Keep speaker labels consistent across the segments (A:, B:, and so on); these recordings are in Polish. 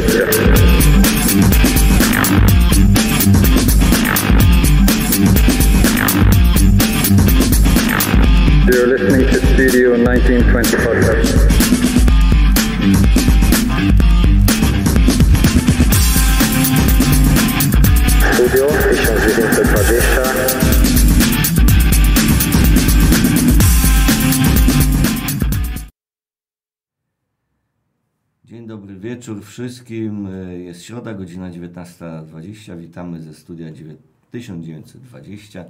A: Yeah. Wszystkim. Y, Jest środa, godzina 19.20. Witamy ze studia dziewię- 1920.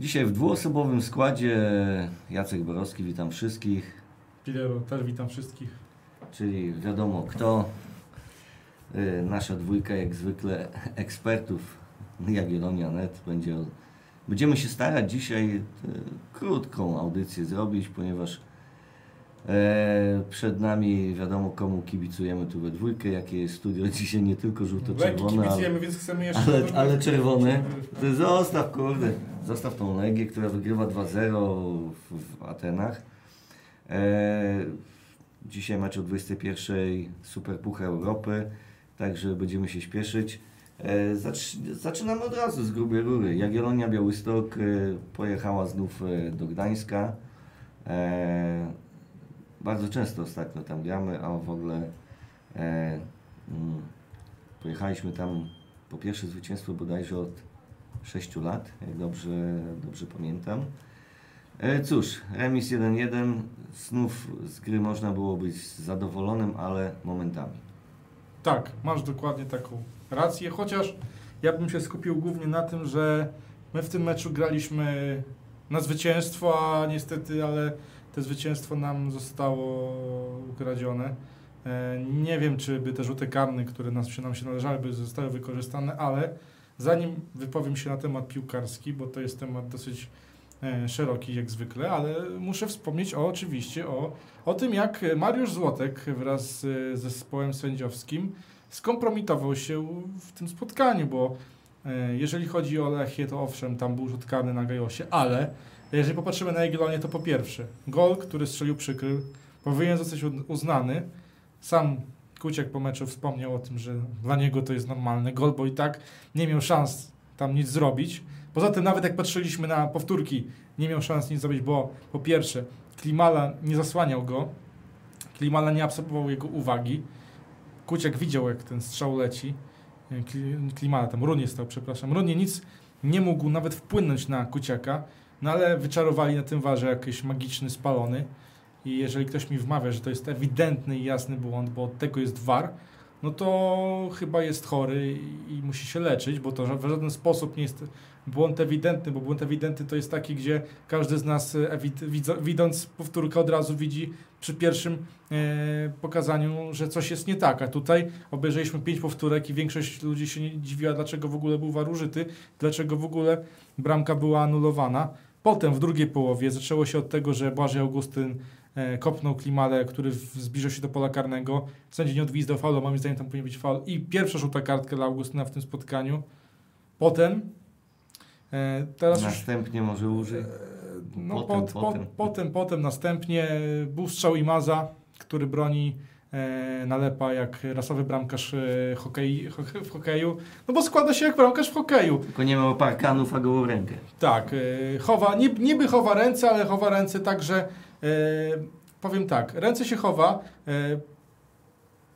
A: Dzisiaj w dwuosobowym składzie Jacek Borowski, witam wszystkich,
B: Pilero, też witam wszystkich.
A: czyli wiadomo kto. Y, Nasza dwójka jak zwykle ekspertów Jagiellonia Net będzie. Będziemy się starać dzisiaj y, krótką audycję zrobić, ponieważ E, przed nami wiadomo komu kibicujemy tu we dwójkę, jakie jest studio dzisiaj nie tylko żółto-czerwone, ale,
B: kibicujemy, więc chcemy jeszcze...
A: ale, ale czerwone. To zostaw kurde, zostaw tą Legię, która wygrywa 2-0 w, w Atenach. E, dzisiaj mecz o 21 Superpucha Europy, także będziemy się śpieszyć. E, zacz, zaczynamy od razu z grubej rury. Jagiellonia Białystok e, pojechała znów e, do Gdańska. Bardzo często ostatnio tam gramy, a w ogóle e, mm, pojechaliśmy tam po pierwsze zwycięstwo bodajże od 6 lat, jak dobrze, dobrze pamiętam. E, cóż, remis 1-1, znów z gry można było być zadowolonym, ale momentami.
B: Tak, masz dokładnie taką rację, chociaż ja bym się skupił głównie na tym, że my w tym meczu graliśmy na zwycięstwo, a niestety, ale to zwycięstwo nam zostało ukradzione. E, Nie wiem, czy by te rzuty karne, które nas, się nam się należały, by zostały wykorzystane, ale zanim wypowiem się na temat piłkarski, bo to jest temat dosyć e, szeroki jak zwykle, ale muszę wspomnieć o, oczywiście o, o tym, jak Mariusz Złotek wraz z zespołem sędziowskim skompromitował się w tym spotkaniu, bo e, jeżeli chodzi o Lechię, to owszem, tam był rzut karny na Gajosie, ale jeżeli popatrzymy na Jagiellonię, to po pierwsze, gol, który strzelił przykrył, powinien zostać uznany. Sam Kuciak po meczu wspomniał o tym, że dla niego to jest normalny gol, bo i tak nie miał szans tam nic zrobić. Poza tym nawet jak patrzyliśmy na powtórki, nie miał szans nic zrobić, bo po pierwsze Klimala nie zasłaniał go, Klimala nie absorbował jego uwagi. Kuciak widział, jak ten strzał leci. Kli- Klimala, tam Runie stał, przepraszam. Runie nic nie mógł nawet wpłynąć na Kuciaka, no ale wyczarowali na tym warze jakiś magiczny spalony. I jeżeli ktoś mi wmawia, że to jest ewidentny i jasny błąd, bo od tego jest war, no to chyba jest chory i, musi się leczyć, bo to w żaden sposób nie jest błąd ewidentny, bo błąd ewidentny to jest taki, gdzie każdy z nas e, widząc powtórkę od razu widzi przy pierwszym e, pokazaniu, że coś jest nie tak. A tutaj obejrzeliśmy pięć powtórek i większość ludzi się nie dziwiła, dlaczego w ogóle był war użyty, dlaczego w ogóle bramka była anulowana. Potem w drugiej połowie zaczęło się od tego, że Błażej Augustyn e, kopnął Klimale, który zbliżył się do pola karnego. Sędzia nie odgwizdał faulu, moim zdaniem tam powinien być faul. I pierwsza żółta kartka dla Augustyna w tym spotkaniu. Potem e, teraz już
A: Następnie może użyj.
B: E, No,
A: Potem,
B: potem,
A: potem.
B: potem. potem, potem następnie był strzał Imaza, który broni e, nalepa jak rasowy bramkarz e, hokei, ho- w hokeju. No bo składa się jak bramkarz w hokeju.
A: Tylko nie miał parkanów, a gołą rękę.
B: Tak, chowa, niby, chowa ręce, ale chowa ręce także, powiem tak, ręce się chowa,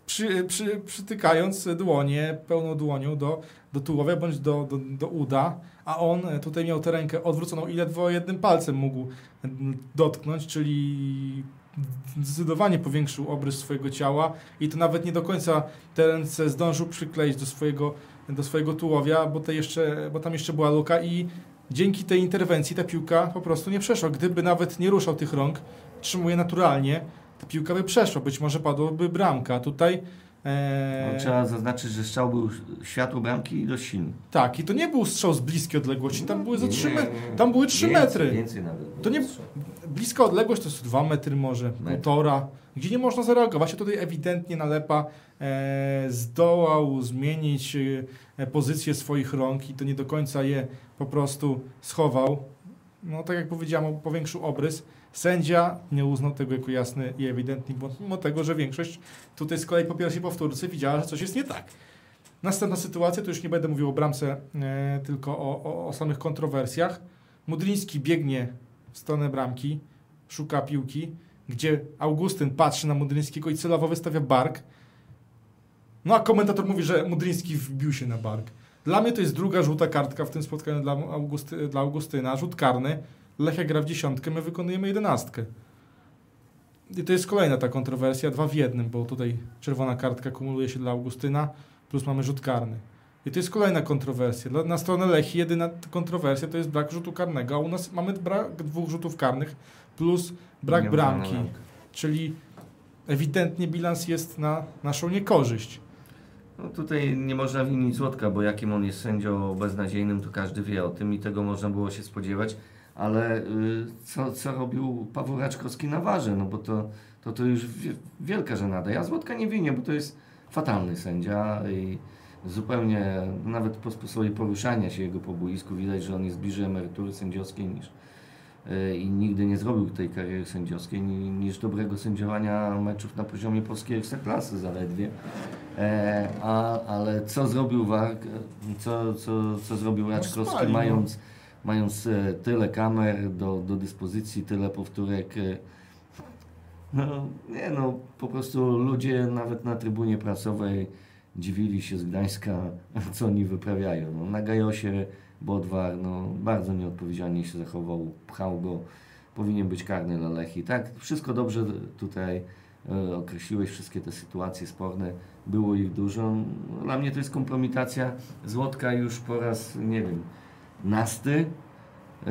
B: przy, przy, przytykając dłonie, pełną dłonią do, do tułowia bądź do, do, do uda, a on e, tutaj miał tę rękę odwróconą i ledwo jednym palcem mógł dotknąć, czyli zdecydowanie powiększył obrys swojego ciała i to nawet nie do końca te ręce zdążył przykleić do swojego, do swojego tułowia, bo, te jeszcze, bo tam jeszcze była luka i dzięki tej interwencji ta piłka po prostu nie przeszła. Gdyby nawet nie ruszał tych rąk, trzymuje naturalnie, ta piłka by przeszła, być może padłoby bramka. Tutaj e,
A: No, trzeba zaznaczyć, że strzał był światło bramki i dość silny.
B: tak, i to nie był strzał z bliskiej odległości, tam były
A: Nie,
B: 3
A: nie,
B: metry. Tam były 3
A: Więcej,
B: metry.
A: Więcej nawet.
B: To nie- Bliska odległość to jest 2 metry może, półtora, gdzie nie można zareagować. A tutaj ewidentnie nalepa e, zdołał zmienić e, pozycję swoich rąk i to nie do końca je po prostu schował. no tak jak powiedziałem, powiększył obrys. Sędzia nie uznał tego jako jasny i ewidentny błąd, mimo tego, że większość tutaj z kolei po pierwszej powtórce widziała, że coś jest nie tak. Następna sytuacja, to już nie będę mówił o bramce, e, tylko o, o, o samych kontrowersjach. Mudryński biegnie w stronę bramki, szuka piłki, gdzie Augustyn patrzy na Mudryńskiego i celowo wystawia bark. No a komentator mówi, że Mudryński wbił się na bark. Dla mnie to jest druga żółta kartka w tym spotkaniu dla, Augusty, dla Augustyna, rzut karny. Lechia gra w dziesiątkę, my wykonujemy jedenastkę. I to jest kolejna ta kontrowersja, dwa w jednym, bo tutaj czerwona kartka kumuluje się dla Augustyna, plus mamy rzut karny. I to jest kolejna kontrowersja. Dla- Na stronę Lechii jedyna kontrowersja to jest brak rzutu karnego, a u nas mamy brak dwóch rzutów karnych plus brak
A: Nieudana
B: bramki. Czyli ewidentnie bilans jest na naszą niekorzyść.
A: No tutaj nie można winić Złotka, bo jakim on jest sędzią beznadziejnym, to każdy wie o tym i tego można było się spodziewać. Ale y, co, co robił Paweł Raczkowski na warze? No bo to, to, to już wie, wielka żenada. Ja Złotka nie winię, bo to jest fatalny sędzia i zupełnie, nawet po sposobie poruszania się jego po boisku widać, że on jest bliżej emerytury sędziowskiej niż y, i nigdy nie zrobił tej kariery sędziowskiej ni- niż dobrego sędziowania meczów na poziomie polskiej ekstraklasy zaledwie. E, a, ale co zrobił Wark, co, co, co zrobił Raczkowski,
B: spali, no.
A: mając, mając e, tyle kamer do, do dyspozycji, tyle powtórek. e, No, nie no, po prostu ludzie nawet na trybunie prasowej dziwili się z Gdańska, co oni wyprawiają. No, na Gajosie Bodwar no, bardzo nieodpowiedzialnie się zachował, pchał go, powinien być karny dla Lechi. Tak, wszystko dobrze tutaj e, określiłeś, wszystkie te sytuacje sporne, było ich dużo. Dla mnie to jest kompromitacja Złotka już po raz, nie wiem, nasty. E,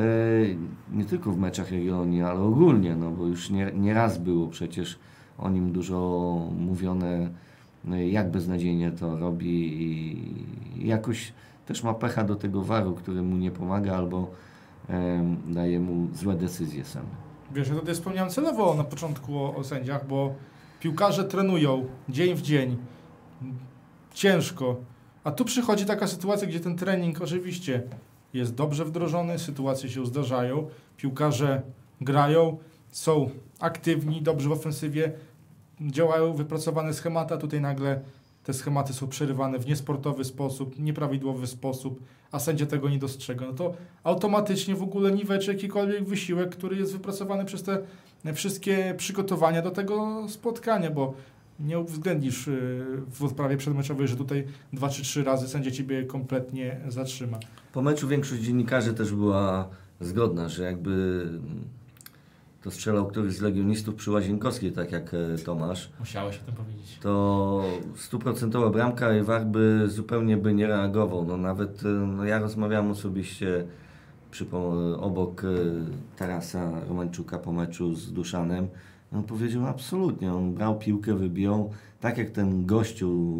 A: nie tylko w meczach Legionii, ale ogólnie, no bo już nie, nie raz było przecież o nim dużo mówione, i jak beznadziejnie to robi i jakoś też ma pecha do tego waru, który mu nie pomaga albo em, daje mu złe decyzje sam.
B: Wiesz, ja tutaj wspomniałem celowo na początku o, o sędziach, bo piłkarze trenują dzień w dzień, ciężko, a tu przychodzi taka sytuacja, gdzie ten trening oczywiście jest dobrze wdrożony, sytuacje się zdarzają, piłkarze grają, są aktywni, dobrze w ofensywie, działają wypracowane schematy, a tutaj nagle te schematy są przerywane w niesportowy sposób, nieprawidłowy sposób, a sędzia tego nie dostrzega, no to automatycznie w ogóle niweczy jakikolwiek wysiłek, który jest wypracowany przez te wszystkie przygotowania do tego spotkania, bo nie uwzględnisz y, w odprawie przedmeczowej, że tutaj dwa czy trzy razy sędzia ciebie kompletnie zatrzyma.
A: Po meczu większość dziennikarzy też była zgodna, że jakby to strzelał któryś z legionistów przy Łazienkowskiej, tak jak e, Tomasz,
B: Musiałeś o tym powiedzieć.
A: to stuprocentowa bramka i VAR by zupełnie by nie reagował. No nawet e, no ja rozmawiałem osobiście przy, obok e, Tarasa Romańczuka po meczu z Duszanem. On powiedział absolutnie, on brał piłkę, wybijał, tak jak ten gościu,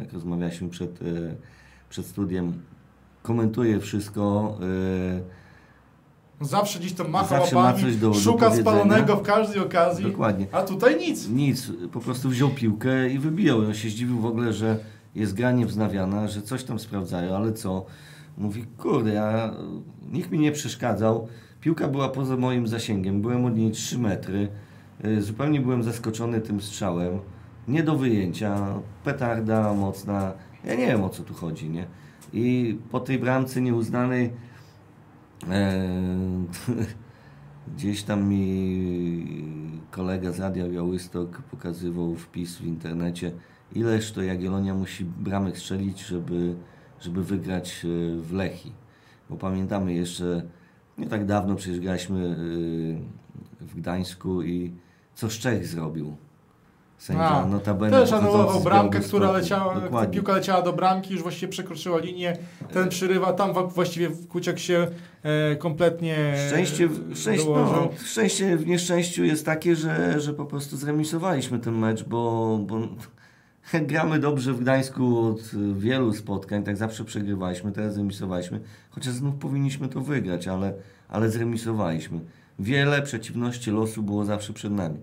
A: jak rozmawialiśmy przed, e, przed studiem, komentuje wszystko. e,
B: Zawsze gdzieś tam macha
A: Zawsze ma
B: łapami,
A: coś do- do
B: szuka
A: powiedzenia.
B: spalonego w każdej okazji,
A: Dokładnie.
B: a tutaj nic.
A: Nic, po prostu wziął piłkę i wybijał. I On się zdziwił w ogóle, że jest gra niewznawiana, że coś tam sprawdzają, ale co? Mówi, kurde, ja, nikt mi nie przeszkadzał. Piłka była poza moim zasięgiem, byłem od niej 3 metry. Y, Zupełnie byłem zaskoczony tym strzałem. Nie do wyjęcia, petarda mocna. Ja nie wiem o co tu chodzi, nie? I po tej bramce nieuznanej e, Gdzieś tam mi kolega z Radia Białystok pokazywał wpis w internecie, ileż to Jagiellonia musi bramek strzelić, żeby, żeby wygrać e, w Lechi. Bo pamiętamy jeszcze, nie tak dawno przecież graliśmy e, w Gdańsku i co Szczech zrobił. Sędzia
B: A,
A: notabene
B: Też anulował bramkę, która leciała,
A: Dokładnie.
B: piłka leciała do bramki, już właściwie przekroczyła linię, ten przyrywa, tam właściwie Kuciak się e, kompletnie
A: Szczęście, w- szczęście, no, szczęście w nieszczęściu jest takie, że, że po prostu zremisowaliśmy ten mecz, bo, bo gramy dobrze w Gdańsku od wielu spotkań, tak zawsze przegrywaliśmy, teraz zremisowaliśmy, chociaż znów powinniśmy to wygrać, ale, ale zremisowaliśmy. Wiele przeciwności losu było zawsze przed nami.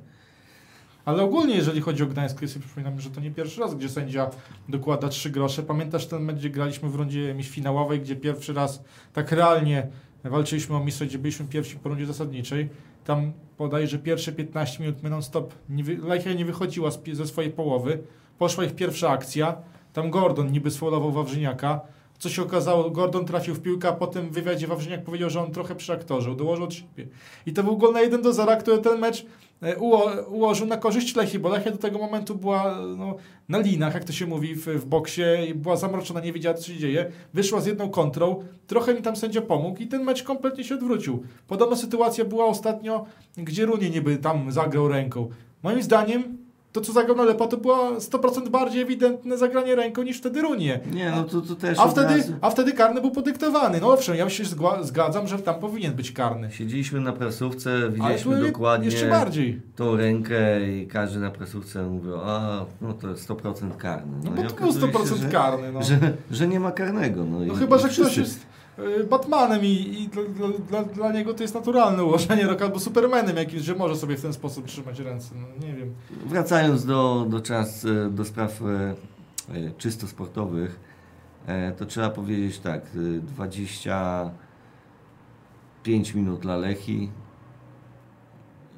B: Ale ogólnie, jeżeli chodzi o Gdańsk, ja sobie przypominam, że to nie pierwszy raz, gdzie sędzia dokłada trzy grosze. Pamiętasz ten mecz, gdzie graliśmy w rundzie finałowej, gdzie pierwszy raz tak realnie walczyliśmy o mistrzostwo, gdzie byliśmy pierwsi po rundzie zasadniczej. Tam bodajże pierwsze 15 minut my non-stop, nie Lechia nie wychodziła ze swojej połowy. Poszła ich pierwsza akcja. Tam Gordon niby sfaulował Wawrzyniaka. Co się okazało, Gordon trafił w piłkę, a potem w wywiadzie Wawrzyniak powiedział, że on trochę przy aktorze, dołożył od siebie. I to był gol na 1 do 0, który ten mecz e, uło, ułożył na korzyść Lechii, bo Lechia do tego momentu była no, na linach, jak to się mówi w, w boksie, i była zamroczona, nie wiedziała co się dzieje. Wyszła z jedną kontrą, trochę mi tam sędzia pomógł i ten mecz kompletnie się odwrócił. Podobna sytuacja była ostatnio, gdzie Runie niby tam zagrał ręką. Moim zdaniem to, co zagrał na Lepa, to była 100% bardziej ewidentne zagranie ręką niż wtedy Runie.
A: Nie, no to, to też
B: A wtedy,
A: razu-
B: a wtedy karny był podyktowany. No owszem, ja się zgadzam, że tam powinien być karny.
A: Siedzieliśmy na prasówce, widzieliśmy dokładnie
B: jeszcze bardziej.
A: tą rękę i każdy na prasówce mówił, a no to jest 100% karny.
B: No
A: i
B: bo to był
A: okazuje się,
B: 100%
A: że,
B: karny. No,
A: Że, że nie ma karnego. No,
B: no
A: i,
B: chyba,
A: i
B: że ktoś
A: wszyscy-
B: jest y, Batmanem i, i dla, dla, dla, niego to jest naturalne ułożenie roku, albo Supermanem jakimś, że może sobie w ten sposób trzymać ręce. No, nie wiem.
A: Wracając do, do czas, e, do spraw e, czysto sportowych, to trzeba powiedzieć tak, e, 25 minut dla Lechi,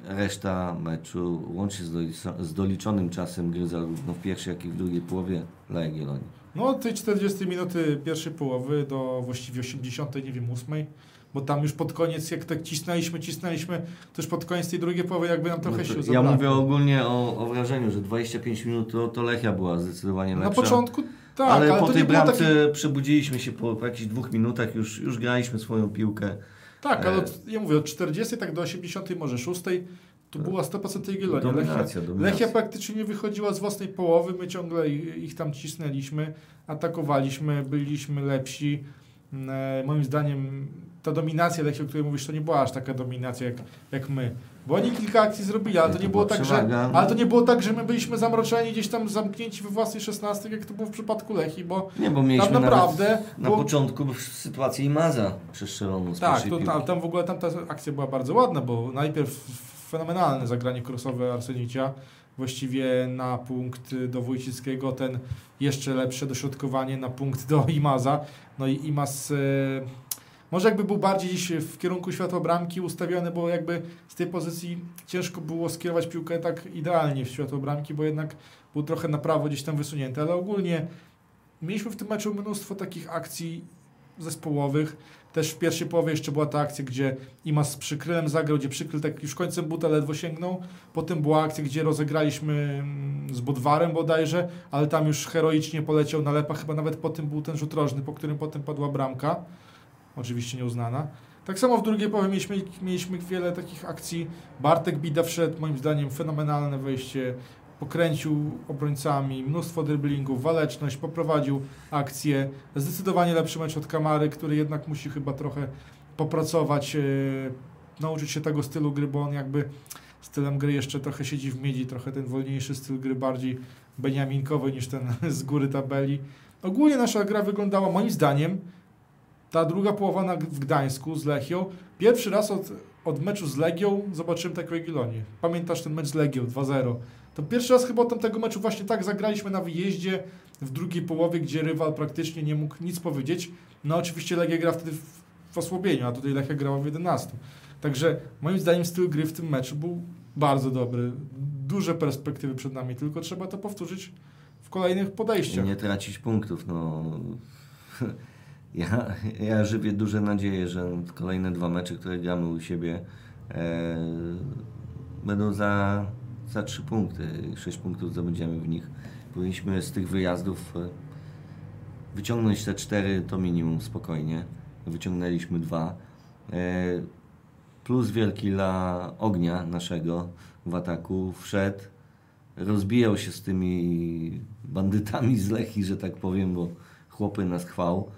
A: reszta meczu łącznie z, z doliczonym czasem gry zarówno w pierwszej, jak i w drugiej połowie dla Jagiellonii.
B: No od tej 40 minuty pierwszej połowy do właściwie 80, nie wiem, 8, bo tam już pod koniec, jak tak cisnęliśmy, cisnęliśmy, to już pod koniec tej drugiej połowy jakby nam trochę
A: No to
B: sił
A: ja
B: zabrakło.
A: mówię ogólnie o, o wrażeniu, że 25 minut to, to Lechia była zdecydowanie
B: Na
A: lepsza.
B: początku tak,
A: ale,
B: ale,
A: po tej bramce
B: takie...
A: przebudziliśmy się po, po jakichś dwóch minutach, już, już graliśmy swoją piłkę.
B: Tak, ale
A: E,
B: od, ja mówię, od 40 tak do 80, może 6, to była 100% Jagiellonia. Lechia,
A: Dominacja, dominacja.
B: Lechia praktycznie nie wychodziła z własnej połowy, my ciągle ich, tam cisnęliśmy, atakowaliśmy, byliśmy lepsi. E, moim zdaniem ta dominacja Lechii, o której mówisz, to nie była aż taka dominacja jak, jak my. Bo oni kilka akcji zrobili, ale to nie było tak, że, ale to nie było tak, że my byliśmy zamroczeni gdzieś tam zamknięci we własnej 16, jak to było w przypadku Lechii, bo
A: Nie, bo mieliśmy
B: tam naprawdę
A: na
B: było-
A: początku sytuację Imaza przestrzeloną z
B: Tak, to, tam, tam w ogóle tamta akcja była bardzo ładna, bo najpierw fenomenalne zagranie krosowe Arsenicia, właściwie na punkt do Wójcickiego, ten jeszcze lepsze dośrodkowanie na punkt do Imaza. No i Imaz e, może jakby był bardziej gdzieś w kierunku światła bramki ustawiony, bo jakby z tej pozycji ciężko było skierować piłkę tak idealnie w światło bramki, bo jednak był trochę na prawo gdzieś tam wysunięty, ale ogólnie mieliśmy w tym meczu mnóstwo takich akcji zespołowych. Też w pierwszej połowie jeszcze była ta akcja, gdzie Imas z przykrylem zagrał, gdzie przykryl tak już końcem buta ledwo sięgnął. Potem była akcja, gdzie rozegraliśmy mm, z Bodwarem bodajże, ale tam już heroicznie poleciał na lepa. Chyba nawet po tym był ten rzut rożny, po którym potem padła bramka. Oczywiście nieuznana. Tak samo w drugiej połowie mieliśmy, mieliśmy wiele takich akcji. Bartek Bida wszedł, moim zdaniem fenomenalne wejście. Pokręcił obrońcami, mnóstwo driblingów, waleczność, poprowadził akcję. Zdecydowanie lepszy mecz od Kamary, który jednak musi chyba trochę popracować, e, nauczyć się tego stylu gry, bo on jakby stylem gry jeszcze trochę siedzi w miedzi, trochę ten wolniejszy styl gry bardziej beniaminkowy niż ten z góry tabeli. Ogólnie nasza gra wyglądała moim zdaniem ta druga połowa na, w Gdańsku z Lechią. Pierwszy raz od, od meczu z Legią zobaczyłem taką Jagiellonię. Pamiętasz ten mecz z Legią 2-0? To pierwszy raz chyba od tamtego meczu właśnie tak zagraliśmy na wyjeździe w drugiej połowie, gdzie rywal praktycznie nie mógł nic powiedzieć. No oczywiście Legia gra wtedy w, w osłabieniu, a tutaj Lechia grała w 11. Także moim zdaniem styl gry w tym meczu był bardzo dobry. Duże perspektywy przed nami, tylko trzeba to powtórzyć w kolejnych podejściach.
A: nie tracić punktów. No. Ja, ja żywię duże nadzieje, że kolejne dwa mecze, które gramy u siebie, e, będą za, za trzy punkty. Sześć punktów zdobędziemy w nich. Powinniśmy z tych wyjazdów e, wyciągnąć te cztery, to minimum spokojnie. Wyciągnęliśmy dwa. E, plus wielki dla ognia naszego w ataku wszedł rozbijał się z tymi bandytami z Lechi, że tak powiem, bo chłopy nas chwał.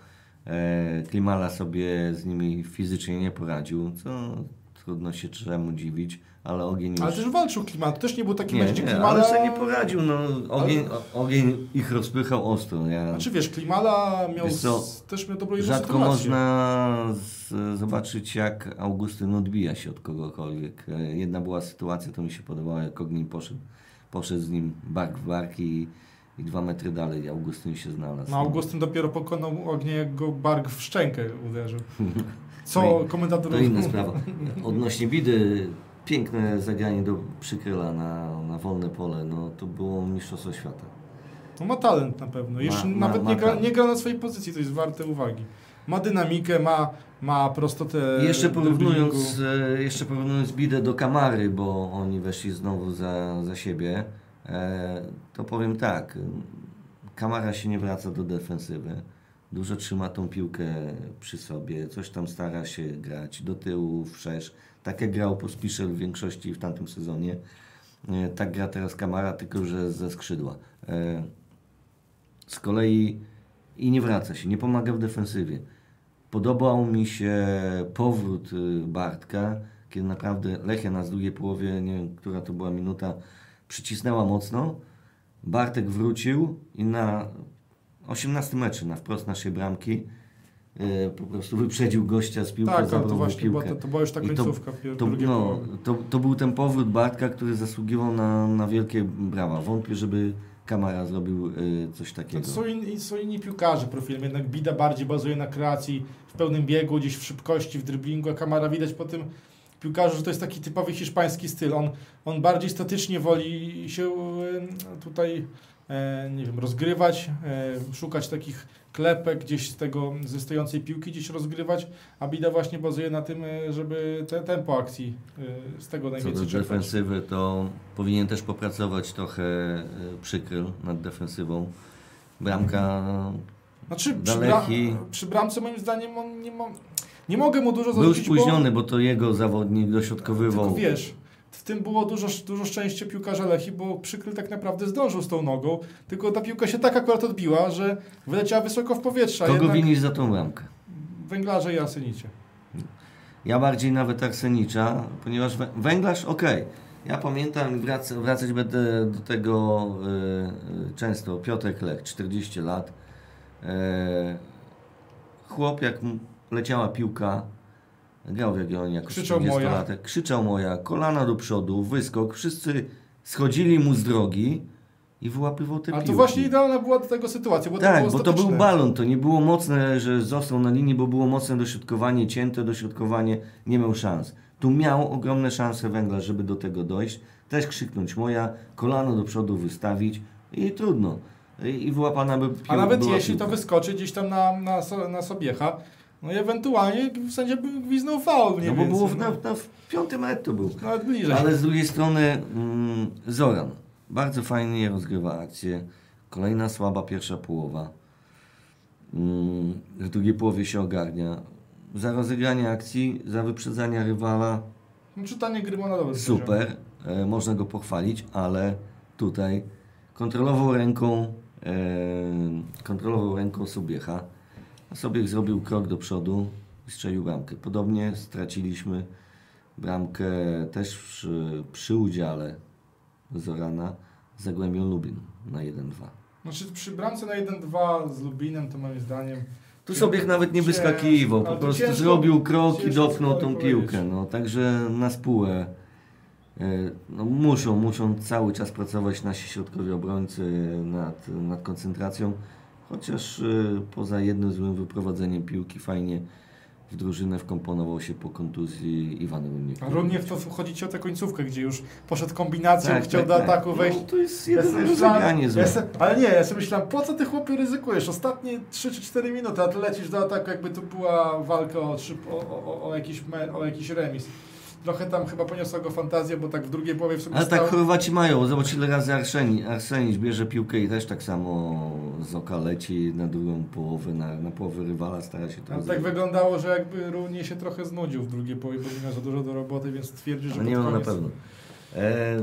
A: E, Klimala sobie z nimi fizycznie nie poradził, co trudno się czemu dziwić, ale ogień już...
B: Ale też walczył klimat. To też nie był taki
A: nie, nie,
B: Klimala...
A: ale sobie nie poradził, no ogień, o- ogień ich rozpychał ostro. Ja,
B: Znaczy wiesz, Klimala miał
A: Wiesz co,
B: z, też miał dobrą
A: Rzadko
B: sytuację.
A: można z, zobaczyć, jak Augustyn odbija się od kogokolwiek. E, Jedna była sytuacja, to mi się podobała, jak Ognin poszedł, poszedł z nim bark w bark i, i dwa metry dalej Augustyn się znalazł.
B: No Augustyn dopiero pokonał ognię, jak go bark w szczękę uderzył. co
A: No i
B: komentatorów...
A: To inna sprawa. Odnośnie Bidy, piękne zagranie do przykryla na, na wolne pole, no to było mistrzostwo świata.
B: No ma talent na pewno. Jeszcze
A: Ma- ma-
B: nawet
A: ma
B: nie, gra, nie gra na swojej pozycji, to jest warte uwagi. Ma dynamikę, ma, ma prostotę
A: jeszcze porównując, e, jeszcze porównując Bidę do Kamary, bo oni weszli znowu za, za siebie, e, to powiem tak, Kamara się nie wraca do defensywy, dużo trzyma tą piłkę przy sobie, coś tam stara się grać do tyłu, wszerz, tak jak grał Pospiszel w większości w tamtym sezonie, e, tak gra teraz Kamara, tylko że ze skrzydła. E, z kolei i nie wraca się, nie pomaga w defensywie. Podobał mi się powrót y, Bartka, kiedy naprawdę Lechia nas w drugiej połowie, nie wiem, która to była minuta, przycisnęła mocno. Bartek wrócił i na 18 meczu, na wprost naszej bramki, y, po prostu wyprzedził gościa z piłką,
B: Tak,
A: zabrał
B: to właśnie była,
A: piłkę.
B: to, to była już ta
A: to-
B: końcówka
A: To,
B: drugiej
A: no, to, to był ten powrót Bartka, który zasługiwał na, na wielkie brawa. Wątpię, żeby Kamara zrobił y, coś takiego.
B: to są, inni, są inni piłkarze profilem, jednak Bida bardziej bazuje na kreacji, w pełnym biegu, gdzieś w szybkości, w driblingu, a Kamara widać po tym piłkarzu, że to jest taki typowy hiszpański styl. On, on bardziej statycznie woli się e, tutaj, e, nie wiem, rozgrywać, e, szukać takich klepek gdzieś z tego, ze stojącej piłki gdzieś rozgrywać, a Bida właśnie bazuje na tym, e, żeby te tempo akcji e, z tego
A: Co do
B: najwięcej czerpać.
A: defensywy, to powinien też popracować trochę przykryl nad defensywą. Bramka
B: Znaczy, przy, bra- przy bramce moim zdaniem on nie ma... Nie mogę mu dużo
A: był
B: zarzucić, bo-
A: spóźniony, bo to jego zawodnik dośrodkowywał.
B: Tylko wiesz, w tym było dużo, dużo szczęścia piłkarza Lechi, bo przykryl tak naprawdę zdążył z tą nogą, tylko ta piłka się tak akurat odbiła, że wyleciała wysoko w powietrze.
A: Kogo
B: jednak
A: winisz za tą bramkę?
B: Węglarze i Asynicie.
A: Ja bardziej nawet Arsenicza, ponieważ wę- węglarz, okej. Ja pamiętam, wrac, wracać będę do tego y, y, często. Piotrek Lech, 40 lat. E, chłop, jak leciała piłka, grał w Jagiellonii jako
B: Krzyczał moja.
A: 40-latek, krzyczał moja, kolana do przodu, wyskok, wszyscy schodzili mu z drogi i wyłapywał te
B: Ale
A: piłki.
B: to właśnie idealna była do tego sytuacja, bo to
A: Tak,
B: było
A: bo to był balon, to nie było mocne, że został na linii, bo było mocne dośrodkowanie, cięte dośrodkowanie, nie miał szans. Tu miał ogromne szanse węgla, żeby do tego dojść, też krzyknąć moja, kolano do przodu wystawić i trudno. I, wyłapana by piłka.
B: A nawet jeśli
A: piłka.
B: to wyskoczy gdzieś tam na, na, na Sobiecha, no i ewentualnie sędzia by gwiznął faul mniej
A: No bo
B: więcej.
A: było w,
B: no.
A: na, na, w piątym to był.
B: Nawet bliżej.
A: Ale z drugiej strony mm, Zoran bardzo fajnie rozgrywa akcję. Kolejna słaba pierwsza połowa. Mm, w drugiej połowie się ogarnia. Za rozegranie akcji, za wyprzedzania rywala
B: No, czytanie gry ma na poziomie.
A: super, e, można go pochwalić, ale tutaj kontrolował ręką e, kontrolował ręką Sobiecha, a Sobiech zrobił krok do przodu i strzelił bramkę. Podobnie straciliśmy bramkę też przy, przy udziale Zorana z Zagłębią Lubin na 1-2.
B: Znaczy przy bramce na 1-2 z Lubinem to moim zdaniem
A: Tu Sobiech nawet nie wyskakiwał, po prostu
B: ciężko-
A: zrobił krok i dopnął tą piłkę. No, także na spółę e, no, muszą, muszą cały czas pracować nasi środkowi obrońcy nad, nad koncentracją, chociaż e, poza jednym złym wyprowadzeniem piłki fajnie w drużynę wkomponował się po kontuzji Iwan Rudnik.
B: A Runiew to chodzi ci o tę końcówkę, gdzie już poszedł kombinacją,
A: Tak,
B: chciał
A: tak,
B: do
A: tak.
B: ataku wejść.
A: No, to jest
B: Ja
A: jedyne
B: myślałem-
A: rozegranie
B: ja se- ale nie, ja sobie myślałem, po co ty chłopie ryzykujesz? Ostatnie 3 czy 4 minuty, a ty lecisz do ataku, jakby to była walka o, o, o, o, jakiś, me, o jakiś remis. Trochę tam chyba poniosła go fantazja, bo tak w drugiej połowie w sobie
A: Ale
B: stał.
A: tak Chorwaci mają, zobacz ile razy Arseni, bierze piłkę i też tak samo z oka leci na drugą połowę, na, na połowę rywala, stara się to
B: Ale tak wyglądało, że jakby Runie się trochę znudził w drugiej połowie, bo miał za dużo do roboty, więc stwierdził, że
A: No nie no na
B: koniec-
A: pewno. E,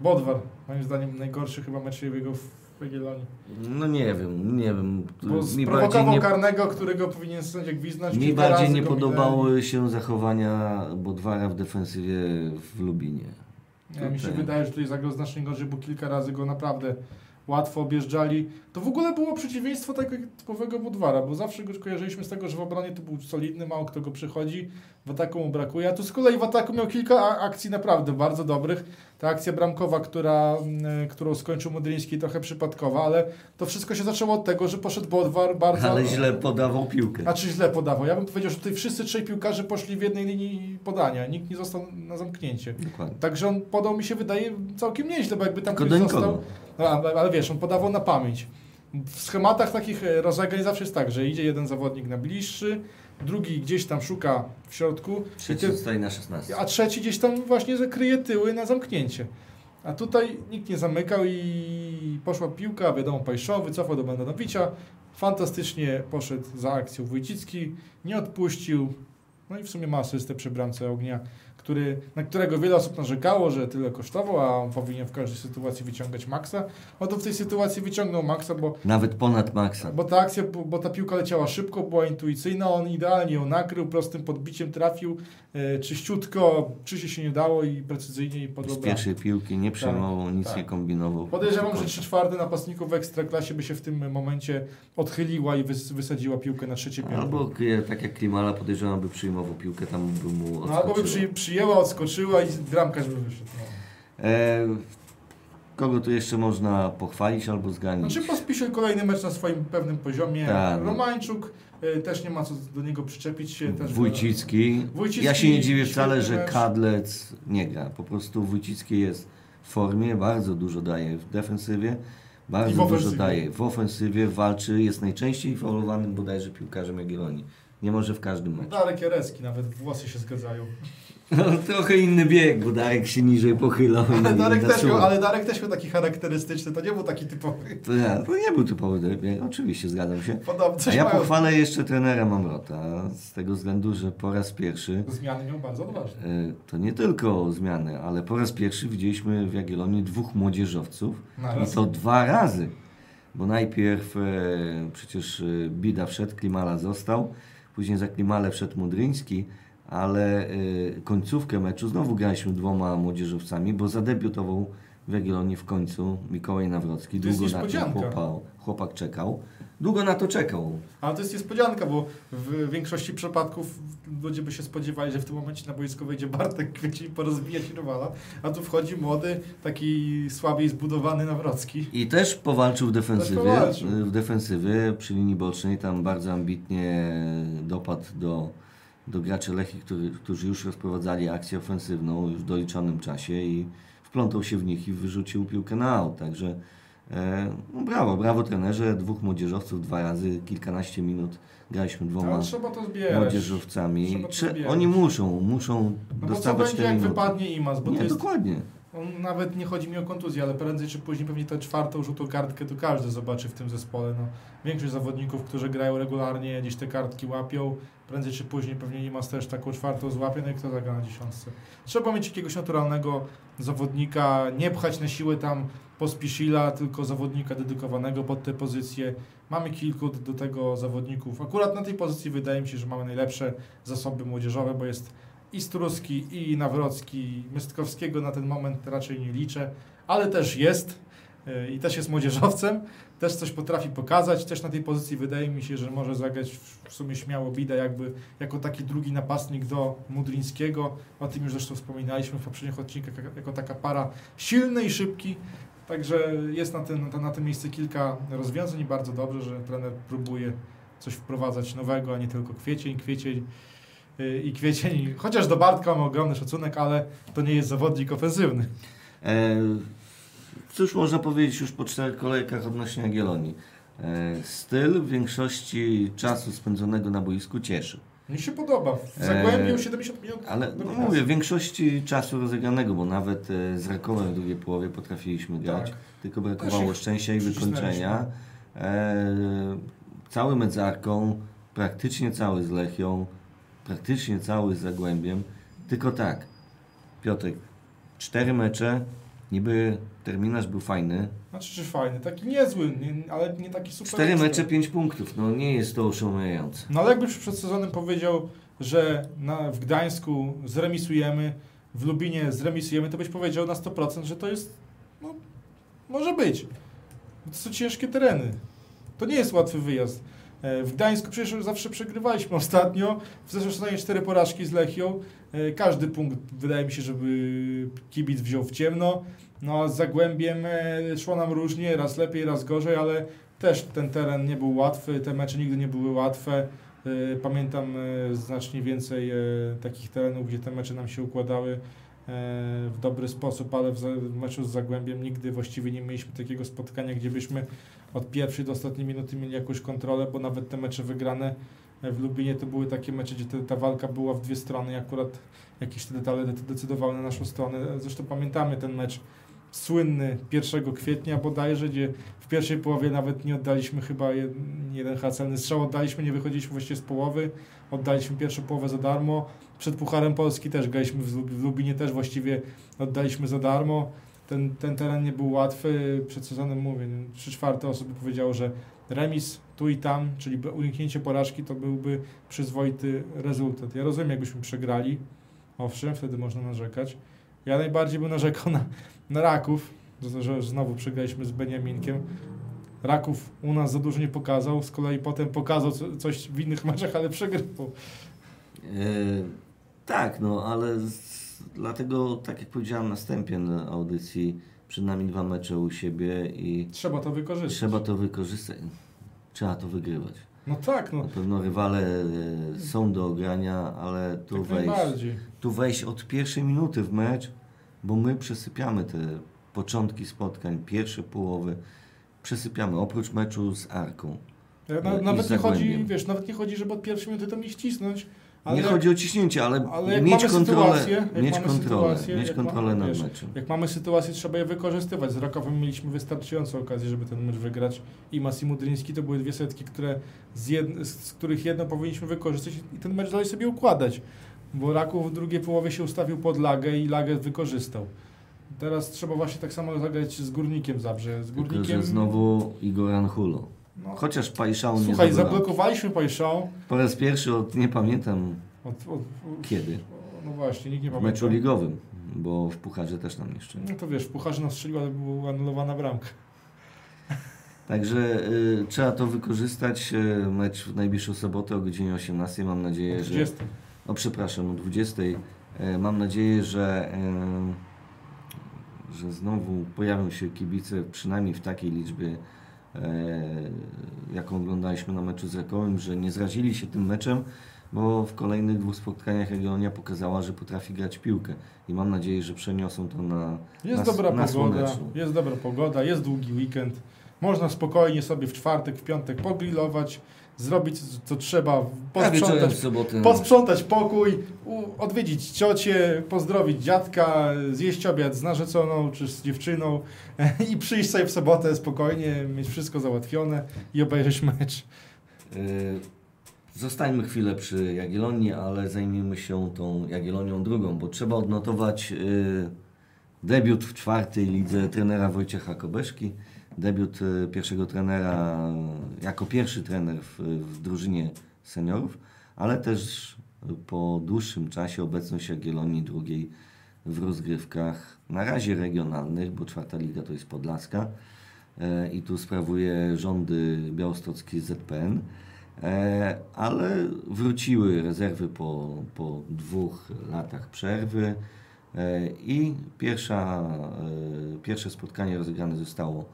B: Bodwar, moim zdaniem najgorszy chyba mecz jego w Jagiellonii.
A: no nie wiem, nie wiem.
B: Bo
A: Mi bardziej
B: sprowokował
A: nie,
B: karnego, którego powinien sędzia gwizdnąć.
A: mi bardziej nie
B: minęli.
A: podobały się zachowania Bodwara w defensywie w Lubinie.
B: Ja, mi się wydaje, że tutaj zagrał znacznie gorzej, bo kilka razy go naprawdę łatwo objeżdżali. To w ogóle było przeciwieństwo tego typowego Budwara, bo zawsze go kojarzyliśmy z tego, że w obronie to był solidny, mało kto go przychodzi, w ataku mu brakuje, a tu z kolei w ataku miał kilka akcji naprawdę bardzo dobrych. Ta akcja bramkowa, która, mm, którą skończył Modryński, trochę przypadkowa, ale to wszystko się zaczęło od tego, że poszedł Bodwar bardzo...
A: Ale źle podawał piłkę.
B: A czy źle podawał? Ja bym powiedział, że tutaj wszyscy trzej piłkarze poszli w jednej linii podania. Nikt nie został na zamknięcie.
A: Dokładnie.
B: Także on podał mi się wydaje całkiem nieźle, bo jakby tam
A: Tylko
B: ktoś został.
A: nikogo.
B: No, ale, ale wiesz, on podawał na pamięć. W schematach takich e, rozegrań zawsze jest tak, że idzie jeden zawodnik na bliższy, drugi gdzieś tam szuka w środku,
A: Trzeci
B: ty-
A: zostaje na 16.
B: a trzeci gdzieś tam właśnie zakryje tyły na zamknięcie. A tutaj nikt nie zamykał i poszła piłka, wiadomo, Pajszowy, wycofał do Bandanowicza. Fantastycznie poszedł za akcją Wójcicki, nie odpuścił. No i w sumie ma asystę przy bramce ognia, który, na którego wiele osób narzekało, że tyle kosztował, a on powinien w każdej sytuacji wyciągać maksa. No to w tej sytuacji wyciągnął maksa, bo
A: Nawet ponad maksa.
B: bo ta akcja, bo ta piłka leciała szybko, była intuicyjna, on idealnie ją nakrył, prostym podbiciem trafił, e, czyściutko, czyście się nie dało i precyzyjnie i
A: Z
B: podał bramkę.
A: pierwszej piłki nie przejmował, nic
B: tak.
A: nie kombinował.
B: Podejrzewam, że 3 czwarte napastników w Ekstraklasie by się w tym momencie odchyliła i wys wysadziła piłkę na trzecie piętro.
A: Albo tak jak Klimala podejrzewam, by przyjmował piłkę, tam by mu
B: no, albo by
A: odskoczyło.
B: przy, przyjęła, odskoczyła i bramkarz by wyszedł. No.
A: E, kogo tu jeszcze można pochwalić albo zganić?
B: Znaczy Pospisil kolejny mecz na swoim pewnym poziomie.
A: Tak.
B: Romańczuk e, też nie ma co do niego przyczepić się. Też
A: Wójcicki.
B: Wójcicki
A: Ja się nie dziwię wcale, że. Kadlec nie gra. Po prostu Wójcicki jest w formie, bardzo dużo daje w defensywie, bardzo
B: w
A: dużo daje w ofensywie, walczy, jest najczęściej faulowanym bodajże piłkarzem Jagiellonii. Nie może w każdym meczu.
B: Darek Jarecki, nawet włosy się zgadzają.
A: No, trochę inny bieg, bo Darek się niżej pochylał. i
B: Ale Darek, też miał, ale Darek też miał taki charakterystyczny, to nie był taki typowy.
A: To, ja, to nie był typowy bieg, oczywiście zgadzam się.
B: Podobny,
A: A ja
B: mają.
A: pochwalę jeszcze trenera Mamrota z tego względu, że po raz pierwszy
B: Zmiany miał bardzo odważne.
A: E, To nie tylko zmiany, ale po raz pierwszy widzieliśmy w Jagiellonii dwóch młodzieżowców i to dwa razy. Bo najpierw e, przecież e, Bida wszedł, Klimala został, później za Klimale wszedł Mudryński, ale e, końcówkę meczu znowu graliśmy dwoma młodzieżowcami, bo zadebiutował w Jagiellonii w końcu Mikołaj Nawrocki.
B: To
A: Długo na to
B: niespodzianka.
A: chłopak, czekał. Długo na to czekał.
B: Ale to jest niespodzianka, bo w większości przypadków ludzie by się spodziewali, że w tym momencie na boisko wejdzie Bartek Kwiecień porozbijać rywala, a tu wchodzi młody, taki słabiej zbudowany Nawrocki.
A: I też powalczył w defensywie.
B: Też powalczył.
A: W defensywie przy linii bocznej tam bardzo ambitnie dopadł do, do graczy Lechii, który, którzy już rozprowadzali akcję ofensywną już w doliczonym czasie i wplątał się w nich i wyrzucił piłkę na aut. Także e, no brawo, brawo trenerze. Dwóch młodzieżowców dwa razy, kilkanaście minut graliśmy dwoma młodzieżowcami.
B: Zbierać.
A: oni muszą, muszą
B: No bo co
A: dostawać
B: będzie
A: te
B: jak
A: minuty.
B: wypadnie Imas, bo
A: Nie,
B: jest
A: dokładnie.
B: On nawet nie chodzi mi o kontuzję, ale prędzej czy później pewnie tę czwartą żółtą kartkę to każdy zobaczy w tym zespole. No, większość zawodników, którzy grają regularnie, gdzieś te kartki łapią. Prędzej czy później pewnie nie ma też taką czwartą złapie, no i kto zagra na dziesiątce. Trzeba mieć jakiegoś naturalnego zawodnika, nie pchać na siłę tam Pospiszila, tylko zawodnika dedykowanego pod tę pozycję. Mamy kilku do, do tego zawodników. Akurat na tej pozycji wydaje mi się, że mamy najlepsze zasoby młodzieżowe, bo jest i Struski, i Nawrocki. Mystkowskiego na ten moment raczej nie liczę, ale też jest yy, i też jest młodzieżowcem. Też coś potrafi pokazać. Też na tej pozycji wydaje mi się, że może zagrać w, sumie śmiało Bida jakby jako taki drugi napastnik do Mudrińskiego. O tym już zresztą wspominaliśmy w poprzednich odcinkach, jako, taka para silny i szybki. Także jest na, ten, na, tym miejscu kilka rozwiązań i bardzo dobrze, że trener próbuje coś wprowadzać nowego, a nie tylko kwiecień, kwiecień i kwiecień. Chociaż do Bartka mam ogromny szacunek, ale to nie jest zawodnik ofensywny.
A: E, cóż można powiedzieć już po czterech kolejkach odnośnie Jagiellonii? E, styl w większości czasu spędzonego na boisku cieszy.
B: Mi się podoba. W
A: Eee,
B: Zagłębiu 70 minut.
A: Ale no mówię, w większości czasu rozegranego, bo nawet e, z Rakowem w drugiej połowie potrafiliśmy grać,
B: Tak.
A: tylko brakowało szczęścia i wykończenia. E, cały mecz z Arką, praktycznie cały z Lechią, praktycznie cały z Zagłębiem. Tylko tak, Piotrek, cztery mecze, niby terminarz był fajny,
B: Znaczy, czy fajny, taki niezły, nie, ale nie taki super.
A: Cztery mecze, pięć punktów. No nie jest to oszałamiające.
B: No ale jakbyś przed sezonem powiedział, że na, w Gdańsku zremisujemy, w Lubinie zremisujemy, to byś powiedział na 100%, że to jest, no, może być. To są ciężkie tereny. To nie jest łatwy wyjazd. E, W Gdańsku przecież zawsze przegrywaliśmy ostatnio. W zeszłym sezonie cztery porażki z Lechią. E, Każdy punkt wydaje mi się, żeby kibic wziął w ciemno. No a z Zagłębiem e, szło nam różnie, raz lepiej, raz gorzej, ale też ten teren nie był łatwy, te mecze nigdy nie były łatwe. Pamiętam znacznie więcej takich terenów, gdzie te mecze nam się układały w dobry sposób, ale w meczu z Zagłębiem nigdy właściwie nie mieliśmy takiego spotkania, gdzie byśmy od pierwszej do ostatniej minuty mieli jakąś kontrolę, bo nawet te mecze wygrane w Lublinie to były takie mecze, gdzie ta walka była w dwie strony i akurat jakieś te detale de- decydowały na naszą stronę. Zresztą pamiętamy ten mecz słynny 1 kwietnia bodajże, gdzie w pierwszej połowie nawet nie oddaliśmy chyba jed- jeden chyba celny strzał, oddaliśmy, nie wychodziliśmy właściwie z połowy, oddaliśmy pierwszą połowę za darmo. Przed Pucharem Polski też graliśmy w, Lub- w Lublinie, też właściwie oddaliśmy za darmo. Ten, ten teren nie był łatwy. Przed sezonem mówię, nie, trzy czwarte osób powiedziało, że remis tu i tam, czyli uniknięcie porażki, to byłby przyzwoity rezultat. Ja rozumiem, jakbyśmy przegrali, owszem, wtedy można narzekać. Ja najbardziej bym narzekał na, na Raków, że znowu przegraliśmy z Beniaminkiem. Raków u nas za dużo nie pokazał, z kolei potem pokazał co, coś w innych meczach, ale przegrywał.
A: E, tak, no ale z, dlatego, tak jak powiedziałem na wstępie na audycji, przed nami dwa mecze u siebie i
B: Trzeba to wykorzystać.
A: trzeba to wykorzystać. Trzeba to wygrywać.
B: No tak, no.
A: Na pewno rywale e, są do ogrania, ale tu
B: Tak
A: wejść, tu wejść od pierwszej minuty w mecz, bo my przesypiamy te początki spotkań, pierwsze połowy, przesypiamy, oprócz meczu z Arką.
B: Ja,
A: No
B: na, nawet nie chodzi, wiesz, nawet nie chodzi, żeby od pierwszej minuty to mnie ścisnąć, ale
A: nie
B: jak,
A: chodzi o ciśnięcie, ale,
B: ale
A: mieć kontrolę, mieć kontrolę, mieć
B: jak
A: kontrolę
B: mamy,
A: nad
B: wiesz,
A: meczem.
B: jak mamy sytuację, trzeba je wykorzystywać. Z Rakowem mieliśmy wystarczającą okazję, żeby ten mecz wygrać. I Massimo Dryński to były dwie setki, które z, z których jedną powinniśmy wykorzystać i ten mecz dalej sobie układać. Bo Raków w drugiej połowie się ustawił pod lagę i lagę wykorzystał. Teraz trzeba właśnie tak samo zagrać z Górnikiem Zabrze. Z
A: Tylko,
B: Górnikiem...
A: że znowu Igor Anhulo.
B: No,
A: Chociaż Pajszał nie
B: Słuchaj,
A: zabrał.
B: zablokowaliśmy Pajszą.
A: Po raz pierwszy od nie pamiętam
B: Od, od,
A: kiedy.
B: No właśnie, nikt nie
A: W
B: pamięta.
A: meczu ligowym, bo w pucharze też nam jeszcze.
B: No to wiesz, w pucharze nas strzeliła, ale była anulowana bramka.
A: Także y, trzeba to wykorzystać. Y, mecz w najbliższą sobotę o godzinie 18. Mam nadzieję,
B: O
A: że.
B: 30.
A: O przepraszam, o 20. Y, mam nadzieję, że, y, że znowu pojawią się kibice przynajmniej w takiej liczbie, jaką oglądaliśmy na meczu z Rakowem, że nie zrazili się tym meczem, bo w kolejnych dwóch spotkaniach Jagiellonia pokazała, że potrafi grać piłkę. I mam nadzieję, że przeniosą to na,
B: Jest
A: na,
B: dobra
A: na
B: pogoda,
A: słoneczną.
B: jest dobra pogoda, jest długi weekend. Można spokojnie sobie w czwartek, w piątek pogrillować, zrobić co trzeba, posprzątać, posprzątać pokój, odwiedzić ciocię, pozdrowić dziadka, zjeść obiad z narzeczoną czy z dziewczyną i przyjść sobie w sobotę spokojnie, mieć wszystko załatwione i obejrzeć mecz.
A: Y, Zostańmy chwilę przy Jagiellonii, ale zajmijmy się tą Jagiellonią drugą, bo trzeba odnotować y, debiut w czwartej lidze trenera Wojciecha Kobeszki, debiut y, pierwszego trenera jako pierwszy trener w, w drużynie seniorów, ale też po dłuższym czasie obecność Jagiellonii drugiej w rozgrywkach na razie regionalnych, bo czwarta liga to jest Podlaska e, i tu sprawuje rządy białostocki ZPN. E, ale wróciły rezerwy po, po dwóch latach przerwy e, i pierwsza, pierwsze spotkanie rozegrane zostało,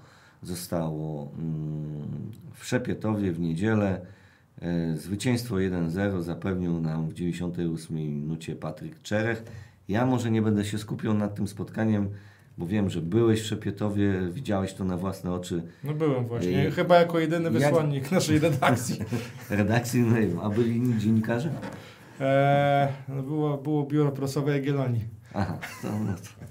A: zostało mm, w Szepietowie w niedzielę. E, Zwycięstwo 1-0 zapewnił nam w 98 minucie Patryk Czerech. Ja może nie będę się skupiał nad tym spotkaniem, bo wiem, że byłeś w Szepietowie, widziałeś to na własne oczy
B: No byłem właśnie,
A: I-
B: chyba jako jedyny
A: Jak-
B: wysłannik naszej redakcji.
A: redakcji, no a byli inni dziennikarze?
B: Eee, było, było biuro prasowe Jagiellonii.
A: Aha, to, no to.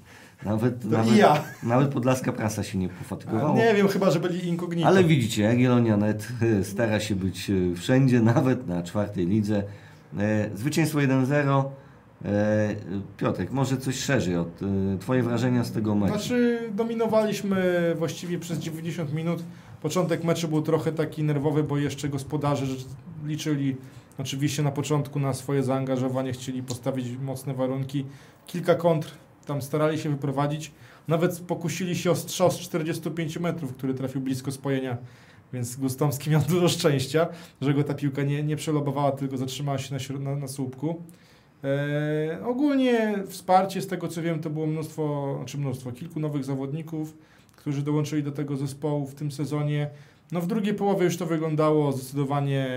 A: Nawet,
B: To
A: nawet,
B: ja.
A: nawet podlaska prasa się nie pofatygowała.
B: Nie wiem, chyba, że byli incognito.
A: Ale widzicie, Jagiellonia net e, stara się być e, wszędzie, nawet na czwartej lidze. E, Zwycięstwo 1-0. E, Piotrek, może coś szerzej od Twoje wrażenia z tego meczu.
B: Znaczy, dominowaliśmy właściwie przez 90 minut. Początek meczu był trochę taki nerwowy, bo jeszcze gospodarze liczyli oczywiście na początku na swoje zaangażowanie, chcieli postawić mocne warunki. Kilka kontr tam starali się wyprowadzić. Nawet pokusili się o strzał z 45 metrów, który trafił blisko spojenia, więc Gustomski miał dużo szczęścia, że go ta piłka nie, nie przelobowała, tylko zatrzymała się na, na, na słupku. E, ogólnie wsparcie, z tego co wiem, to było mnóstwo, znaczy mnóstwo, kilku nowych zawodników, którzy dołączyli do tego zespołu w tym sezonie. No w drugiej połowie już to wyglądało zdecydowanie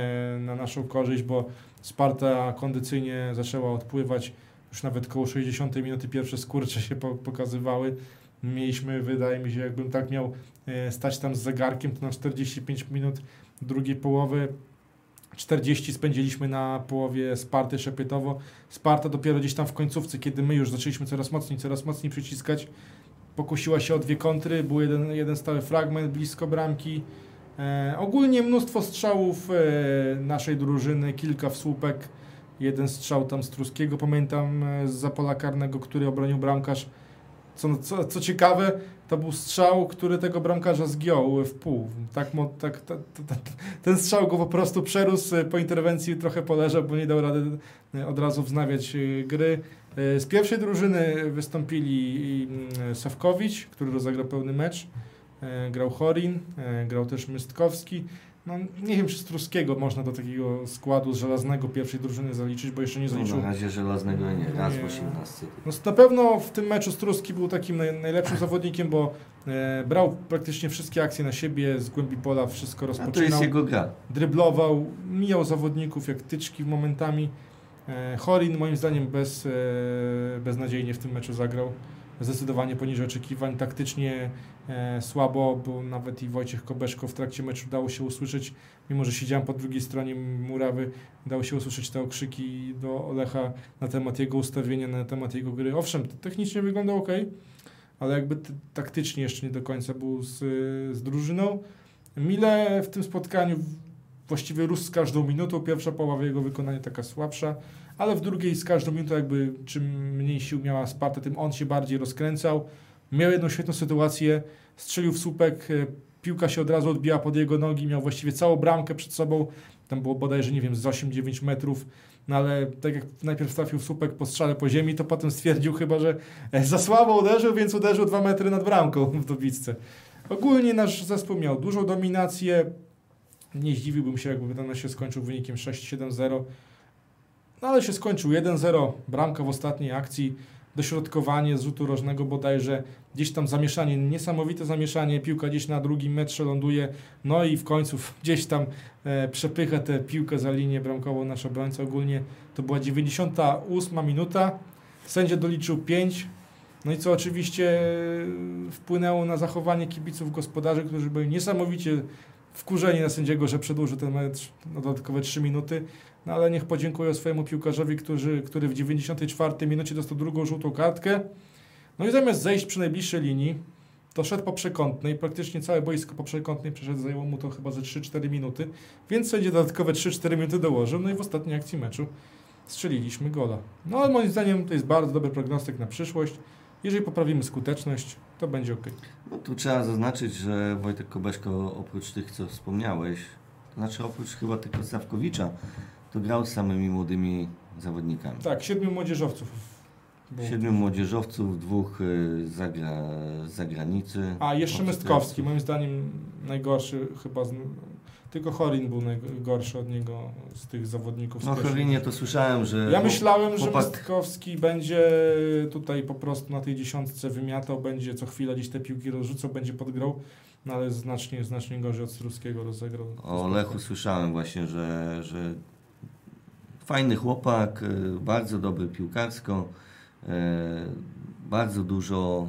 B: na naszą korzyść, bo Sparta kondycyjnie zaczęła odpływać. Już nawet koło 60 minuty pierwsze skurcze się po, pokazywały. Mieliśmy, wydaje mi się, jakbym tak miał e, stać tam z zegarkiem, to na 45 minut drugiej połowy 40 spędziliśmy na połowie Sparty Szepietowo. Sparta dopiero gdzieś tam w końcówce, kiedy my już zaczęliśmy coraz mocniej, coraz mocniej przyciskać, pokusiła się o dwie kontry, był jeden, jeden stały fragment blisko bramki. E, ogólnie mnóstwo strzałów e, naszej drużyny, kilka w słupek, jeden strzał tam z Truskiego, pamiętam e, z zapola karnego, który obronił bramkarz. Co, co, co ciekawe, to był strzał, który tego bramkarza zgiął w pół. Tak, tak, ta, ta, ta, ten strzał go po prostu przerósł, e, po interwencji trochę poleżał, bo nie dał rady e, od razu wznawiać gry. Z pierwszej drużyny wystąpili mm, Sawkowicz, który rozegrał pełny mecz. Grał Chorin, grał też Mystkowski. No, nie wiem, czy z Truskiego można do takiego składu z żelaznego pierwszej drużyny zaliczyć, bo jeszcze nie
A: No,
B: zaliczył.
A: na razie żelaznego nie, raz
B: Nie.
A: w 18.
B: No, na pewno w tym meczu Struski był takim naj, najlepszym zawodnikiem, bo e, brał praktycznie wszystkie akcje na siebie, z głębi pola wszystko
A: A to jest
B: rozpoczynał,
A: jego gra.
B: dryblował, mijał zawodników jak tyczki momentami. E, Chorin moim zdaniem bez, e, beznadziejnie w tym meczu zagrał. Zdecydowanie poniżej oczekiwań, taktycznie słabo, bo nawet i Wojciech Kobeszko w trakcie meczu dało się usłyszeć, mimo że siedziałem po drugiej stronie murawy, dało się usłyszeć te okrzyki do Olecha na temat jego ustawienia, na temat jego gry. Owszem, technicznie wyglądał ok, ale jakby taktycznie jeszcze nie do końca był z, z drużyną. Mile w tym spotkaniu właściwie rósł z każdą minutą. Pierwsza połowa jego wykonania taka słabsza, ale w drugiej z każdą minutą jakby czym mniej sił miała Sparta, tym on się bardziej rozkręcał. Miał jedną świetną sytuację, strzelił w słupek, e, piłka się od razu odbiła pod jego nogi, miał właściwie całą bramkę przed sobą. Tam było bodajże, nie wiem, z 8-9 metrów. No ale tak jak najpierw trafił w słupek po strzale po ziemi, to potem stwierdził chyba, że e, za słabo uderzył, więc uderzył 2 metry nad bramką w dobicce. Ogólnie nasz zespół miał dużą dominację. Nie zdziwiłbym się, jakby ten się skończył wynikiem 6-7-0. No ale się skończył 1-0, bramka w ostatniej akcji, dośrodkowanie rzutu rożnego bodajże, gdzieś tam zamieszanie, niesamowite zamieszanie, piłka gdzieś na drugim metrze ląduje, no i w końcu gdzieś tam e, przepycha tę piłkę za linię bramkową nasz obrońca. Ogólnie to była 98 minuta, sędzia doliczył 5, no i co oczywiście e, wpłynęło na zachowanie kibiców gospodarzy, którzy byli niesamowicie wkurzeni na sędziego, że przedłużył ten mecz na dodatkowe 3 minuty. No ale niech podziękuję swojemu piłkarzowi, który, który w 94 minucie dostał drugą żółtą kartkę. No i zamiast zejść przy najbliższej linii, to szedł po przekątnej, praktycznie całe boisko po przekątnej przeszedł, zajęło mu to chyba ze 3-4 minuty, więc sędzia dodatkowe 3-4 minuty dołożył, no i w ostatniej akcji meczu strzeliliśmy gola. No ale moim zdaniem to jest bardzo dobry prognostyk na przyszłość. Jeżeli poprawimy skuteczność, to będzie ok.
A: No tu trzeba zaznaczyć, że Wojtek Kobeszko oprócz tych, co wspomniałeś, to znaczy oprócz chyba tylko Sawkowicza, to grał z samymi młodymi zawodnikami.
B: Tak, siedmiu młodzieżowców. było.
A: Siedmiu młodzieżowców, dwóch y, z zagra, z zagranicy.
B: A jeszcze Mystkowski, moim zdaniem najgorszy chyba, z, tylko Chorin był najgorszy od niego z tych zawodników.
A: No. Chorinie to słyszałem, że...
B: Ja myślałem, że
A: chłopak-
B: Mystkowski będzie tutaj po prostu na tej dziesiątce wymiatał, będzie co chwilę gdzieś te piłki rozrzucał, będzie podgrał, no ale znacznie, znacznie gorzej od Struskiego rozegrał.
A: O Lechu słyszałem właśnie, że, że fajny chłopak, y, bardzo dobry piłkarsko, y, bardzo dużo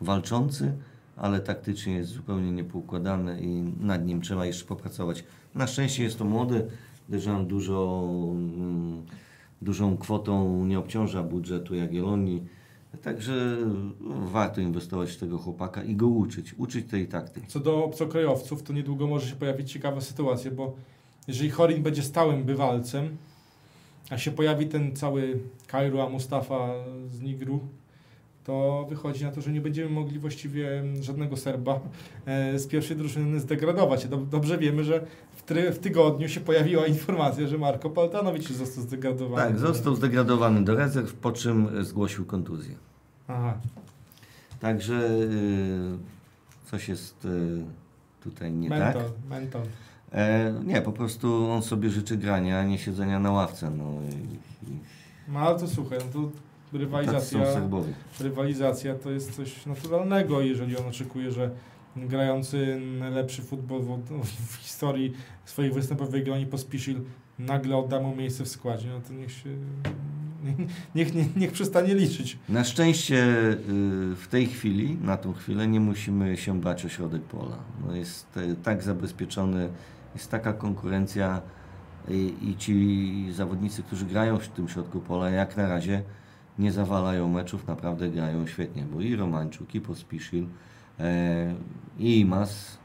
A: walczący, ale taktycznie jest zupełnie niepoukładany i nad nim trzeba jeszcze popracować. Na szczęście jest to młody, podejrzewam dużo, mm, dużą kwotą nie obciąża budżetu Jagiellonii, także warto inwestować w tego chłopaka i go uczyć, uczyć tej taktyki.
B: Co do obcokrajowców, to niedługo może się pojawić ciekawa sytuacja, bo jeżeli Chorin będzie stałym bywalcem, a się pojawi ten cały Kairu, a Mustafa z Nigru, to wychodzi na to, że nie będziemy mogli właściwie żadnego Serba e, z pierwszej drużyny zdegradować. Dob- Dobrze wiemy, że w, tygodniu się pojawiła informacja, że Marko Paltanowicz został zdegradowany.
A: Tak, został zdegradowany do rezerw, po czym zgłosił kontuzję.
B: Aha.
A: Także y, coś jest tutaj nie
B: mental,
A: tak.
B: mental.
A: E, nie, po prostu on sobie życzy grania, a nie siedzenia na ławce. No, i, i,
B: No ale to słuchaj, no to rywalizacja,
A: Serbowie.
B: rywalizacja to jest coś naturalnego, jeżeli on oczekuje, że grający najlepszy futbol w, w historii swoich występów w Jagiellonii Pospisil nagle odda mu miejsce w składzie, no to niech się niech, niech, niech przestanie liczyć.
A: Na szczęście y, w tej chwili, na tą chwilę nie musimy się bać o środek pola. No jest y, tak zabezpieczony, jest taka konkurencja i, i ci zawodnicy, którzy grają w tym środku pola, jak na razie nie zawalają meczów, naprawdę grają świetnie, bo i Romanczuk, i Pospisil, e, i Imas,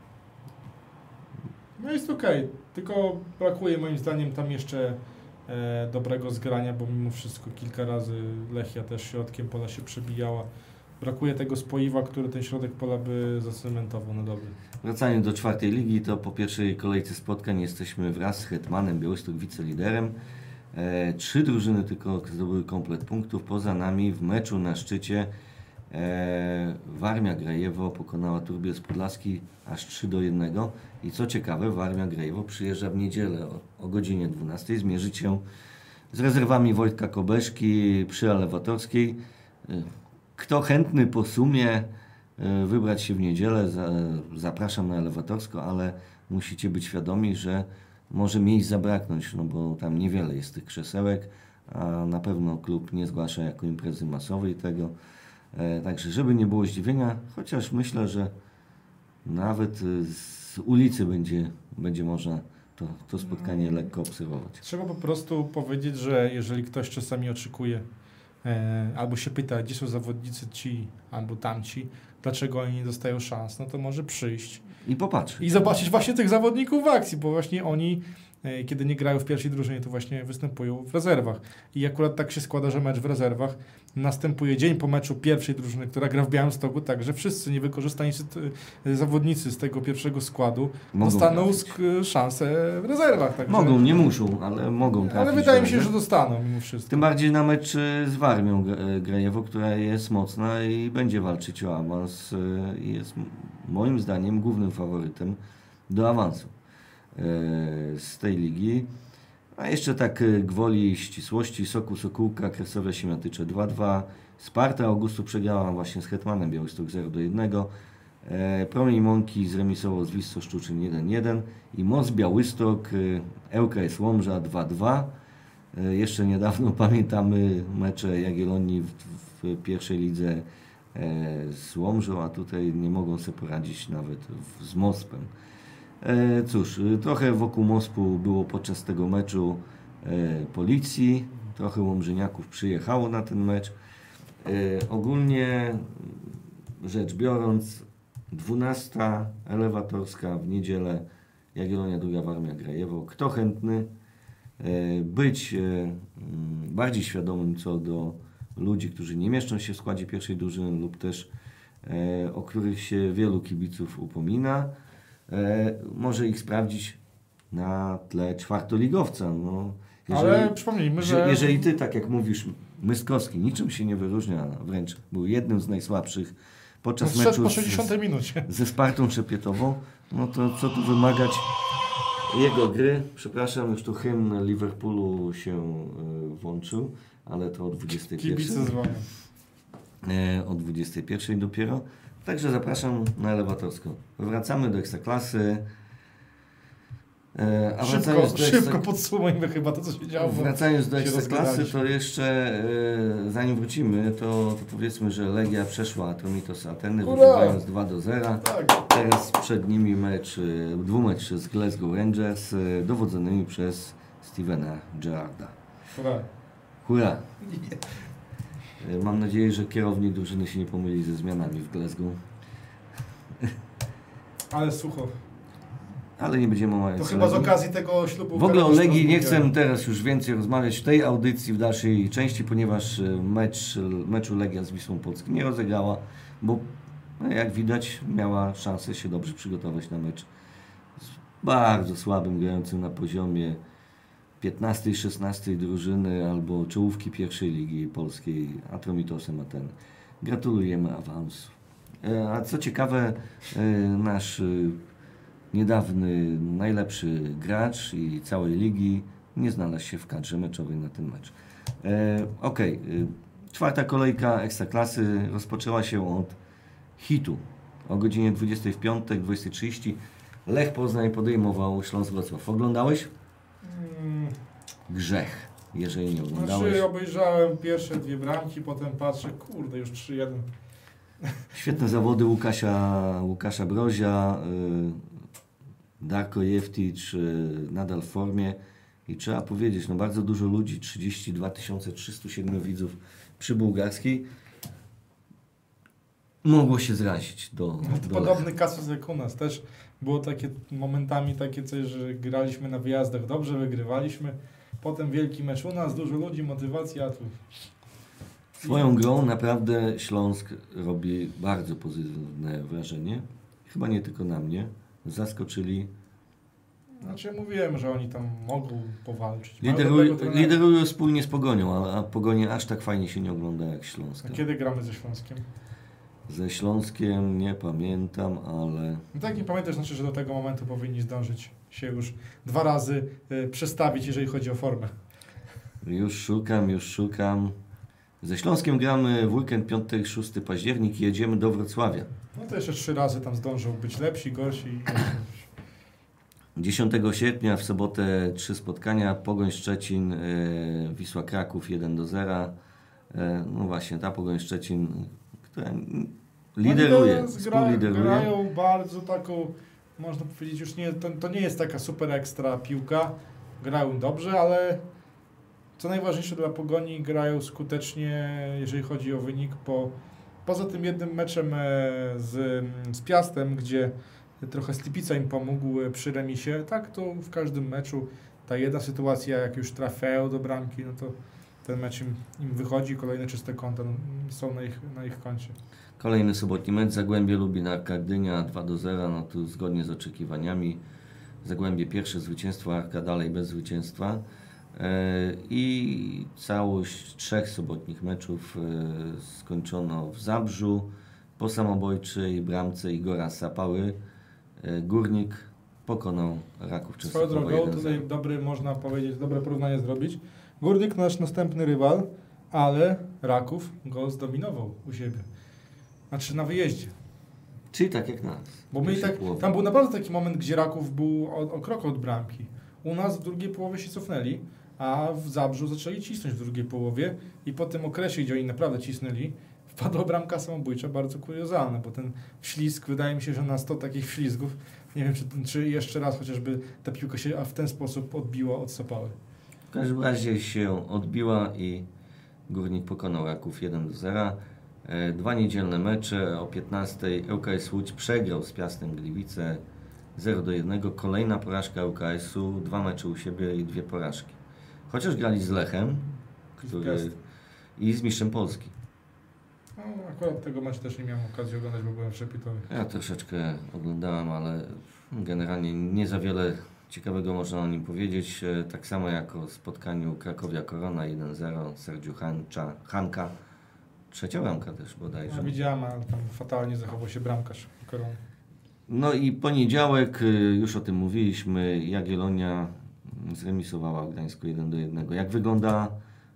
B: No jest okej, tylko brakuje moim zdaniem tam jeszcze e, dobrego zgrania, bo mimo wszystko kilka razy Lechia też środkiem pola się przebijała. Brakuje tego spoiwa, który ten środek pola by zacementował na dobry.
A: Wracając do czwartej ligi, to po pierwszej kolejce spotkań jesteśmy wraz z Hetmanem, Białystok wiceliderem. E, trzy drużyny tylko zdobyły komplet punktów. Poza nami w meczu na szczycie e, Warmia Grajewo pokonała Turbiec Podlaski aż 3 do 1. I co ciekawe, Warmia Grajewo przyjeżdża w niedzielę o, o godzinie 12 zmierzyć się z rezerwami Wojtka Kobeszki przy Elewatorskiej. Kto chętny po sumie e, wybrać się w niedzielę, za, zapraszam na Elewatorsko, ale musicie być świadomi, że może miejsc zabraknąć, no bo tam niewiele jest tych krzesełek, a na pewno klub nie zgłasza jako imprezy masowej tego. E, także żeby nie było zdziwienia, chociaż myślę, że nawet e, z ulicy będzie, będzie można to, to spotkanie lekko obserwować.
B: Trzeba po prostu powiedzieć, że jeżeli ktoś czasami oczekuje albo się pyta, gdzie są zawodnicy ci albo tamci, dlaczego oni nie dostają szans, no to może przyjść
A: I popatrz.
B: i zobaczyć właśnie tych zawodników w akcji, bo właśnie oni, e, kiedy nie grają w pierwszej drużynie, to właśnie występują w rezerwach. I akurat tak się składa, że mecz w rezerwach następuje dzień po meczu pierwszej drużyny, która gra w Białymstoku, także wszyscy niewykorzystani e, zawodnicy z tego pierwszego składu
A: Mogą
B: dostaną sk- szansę w rezerwach. Także,
A: Mogą, nie muszą, ale mogą trafić.
B: ale wydaje mi się,
A: dobrze.
B: że dostaną mimo wszystko.
A: Tym bardziej na mecz e, z Warmią G- e, Grajewo, która jest mocna i będzie walczyć o awans e, i jest moim zdaniem głównym faworytem do awansu e, z tej ligi. A jeszcze tak e, gwoli ścisłości, Soku Sokółka, Kresowe Siemiatycze 2-2, Sparta Augustu przegrała właśnie z Hetmanem Białystok 0 do 1. E, Promień Mąki zremisował z Wisło Szczuczyn 1-1 i Most Białystok, e, ŁKS Łomża 2-2. E, Jeszcze niedawno pamiętamy mecze Jagiellonii w, w pierwszej lidze e, z Łomżą, a tutaj nie mogą sobie poradzić nawet w, z Mospem. E, Cóż, e, trochę wokół Mospu było podczas tego meczu e, policji, trochę Łomżyniaków przyjechało na ten mecz. Ogólnie rzecz biorąc, 12 elewatorska w niedzielę Jagiellonia Druga Warmia Grajewo. Kto chętny? być mm, bardziej świadomym co do ludzi, którzy nie mieszczą się w składzie pierwszej drużyny lub też o których się wielu kibiców upomina. E, Może ich sprawdzić na tle czwartoligowca. No,
B: Ale przypomnijmy,
A: że...
B: że
A: Jeżeli ty, tak jak mówisz, Myskowski niczym się nie wyróżnia, wręcz był jednym z najsłabszych podczas meczu
B: po
A: z,
B: 60 minucie.
A: ze Spartą Trzepietową, no to co tu wymagać jego gry? Przepraszam, już tu hymn Liverpoolu się y, włączył, ale to o 21.
B: Kibice dzwonią.
A: E, o 21 dopiero. Także zapraszam na elewatorską. Wracamy do Ekstraklasy. E, a
B: Szybko,
A: do
B: szybko podsumujmy chyba to, co się działo.
A: Wracając do Ekstraklasy, to jeszcze e, zanim wrócimy, to, to powiedzmy, że Legia przeszła Atromitos Ateny, wygrywając 2 do 0.
B: Tak,
A: Teraz przed nimi mecz, e, dwumecz z Glasgow Rangers, e, dowodzonymi przez Stevena Gerrarda.
B: Hurra.
A: Hurra! E, Mam nadzieję, że kierownik drużyny się nie pomyli ze zmianami w Glasgow,
B: Ale sucho.
A: ale nie będziemy omawiać
B: To chyba z okazji tego ślubu...
A: W ogóle o Legii nie chcę teraz już więcej rozmawiać w tej audycji, w dalszej części, ponieważ e, mecz, meczu Legia z Wisłą Polską nie rozegrała, bo no, jak widać miała szansę się dobrze przygotować na mecz z bardzo słabym, grającym na poziomie 15-16 drużyny albo czołówki pierwszej ligi polskiej Atromitosem Ateny. Gratulujemy awansu. E, A co ciekawe, e, nasz e, niedawny najlepszy gracz i całej ligi nie znalazł się w kadrze meczowej na ten mecz. E, czwarta kolejka Ekstraklasy rozpoczęła się od hitu. O godzinie 20 w piątek, 20.30 Lech Poznań podejmował Śląsk Wrocław. Oglądałeś?
B: Mm,
A: Grzech, jeżeli nie oglądałeś.
B: Znaczy obejrzałem pierwsze dwie bramki, potem patrzę, kurde, już 3-1.
A: Świetne zawody Łukasza, Łukasza Brozia, y, Darko Jeftic y, nadal w formie i trzeba powiedzieć, no bardzo dużo ludzi, 32 307 widzów przy bułgarskiej mogło się zrazić do,
B: No, to
A: do Lecha.
B: podobny kasus jak u nas. Też było takie momentami takie coś, że graliśmy na wyjazdach dobrze, wygrywaliśmy. Potem wielki mecz u nas, dużo ludzi, motywacja, a tu
A: Swoją grą naprawdę Śląsk robi bardzo pozytywne wrażenie. Chyba nie tylko na mnie. Zaskoczyli.
B: Znaczy mówiłem, że oni tam mogą powalczyć. Mają
A: Liderują, wspólnie z Pogonią, a, a Pogonie aż tak fajnie się nie ogląda jak Śląsk.
B: A kiedy gramy ze Śląskiem?
A: Ze Śląskiem nie pamiętam, ale
B: No tak nie pamiętasz, znaczy, że do tego momentu powinni zdążyć się już dwa razy y, przestawić, jeżeli chodzi o formę.
A: już szukam, już szukam. Ze Śląskiem gramy w weekend 5-6 październik i jedziemy do Wrocławia.
B: No to jeszcze trzy razy tam zdążą być lepsi, gorsi.
A: 10 sierpnia w sobotę trzy spotkania. Pogoń Szczecin, e, Wisła Kraków 1 do 0. E, no właśnie, ta Pogoń Szczecin, która mm, lideruje,
B: gra, grają bardzo taką, można powiedzieć, już nie, to, to nie jest taka super ekstra piłka. Grają dobrze, ale co najważniejsze dla Pogoni, grają skutecznie, jeżeli chodzi o wynik, bo poza tym jednym meczem e, z, z Piastem, gdzie trochę Stipica im pomógł e, przy remisie, tak to w każdym meczu ta jedna sytuacja, jak już trafiają do bramki, no to ten mecz im, im wychodzi, kolejne czyste konta no, są na ich, na ich koncie.
A: Kolejny sobotni mecz, Zagłębie Lubin Arka Gdynia 2 do 0, no tu zgodnie z oczekiwaniami. Zagłębie pierwsze zwycięstwo, Arka dalej bez zwycięstwa. E, I całość trzech sobotnich meczów e, skończono w Zabrzu, po samobojczej bramce Igora Sapały. E, Górnik pokonał Raków
B: Swoją
A: Częstochowa
B: drogą,
A: 1-0.
B: tutaj dobry, można powiedzieć, dobre porównanie zrobić. Górnik nasz następny rywal, ale Raków go zdominował u siebie. Znaczy na wyjeździe.
A: Czyli tak jak nas.
B: Bo my tak, tam był naprawdę taki moment, gdzie Raków był o, o krok od bramki. U nas w drugiej połowie się cofnęli, a w Zabrzu zaczęli cisnąć w drugiej połowie i po tym okresie, gdzie oni naprawdę cisnęli, wpadła bramka samobójcza, bardzo kuriozalna, bo ten ślizg, wydaje mi się, że na 100 takich ślizgów, nie wiem, czy, czy jeszcze raz chociażby ta piłka się w ten sposób odbiła od Sopały.
A: W każdym razie się odbiła i Górnik pokonał Raków 1 do 0. E, Dwa niedzielne mecze o 15 ŁKS Łódź przegrał z Piastem Gliwice 0 do 1. Kolejna porażka ŁKS-u, dwa mecze u siebie i dwie porażki. Chociaż grali z Lechem który, i z Mistrzem Polski.
B: No, akurat tego meczu też nie miałem okazji oglądać, bo byłem w Szepitowie.
A: Ja troszeczkę oglądałem, ale generalnie nie za wiele ciekawego można o nim powiedzieć. E, Tak samo jak o spotkaniu Krakowia Korona 1-0, Sergiu Hancza, Hanka. Trzecia bramka też bodajże.
B: Ja widziałem, ale tam fatalnie zachował się bramkarz Korony.
A: No i poniedziałek, y, już o tym mówiliśmy, Jagiellonia zremisowała w Gdańsku 1 do 1. Jak wygląda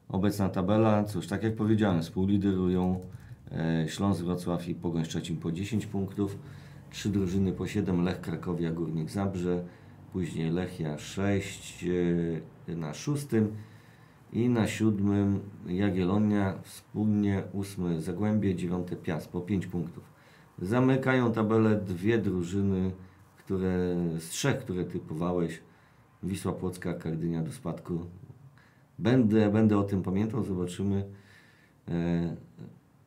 A: obecna tabela? Cóż, tak jak powiedziałem, współliderują e, Śląsk, Wrocław i Pogoń Szczecin po 10 punktów. Trzy drużyny po 7, Lech Krakowia, Górnik Zabrze, później Lechia 6 e, na szóstym i na siódmym Jagiellonia, wspólnie ósmy Zagłębie, dziewiąte Piast po 5 punktów. Zamykają tabelę dwie drużyny, które, z trzech, które typowałeś. Wisła Płocka, Kardynia do spadku. Będę, będę o tym pamiętał, zobaczymy e,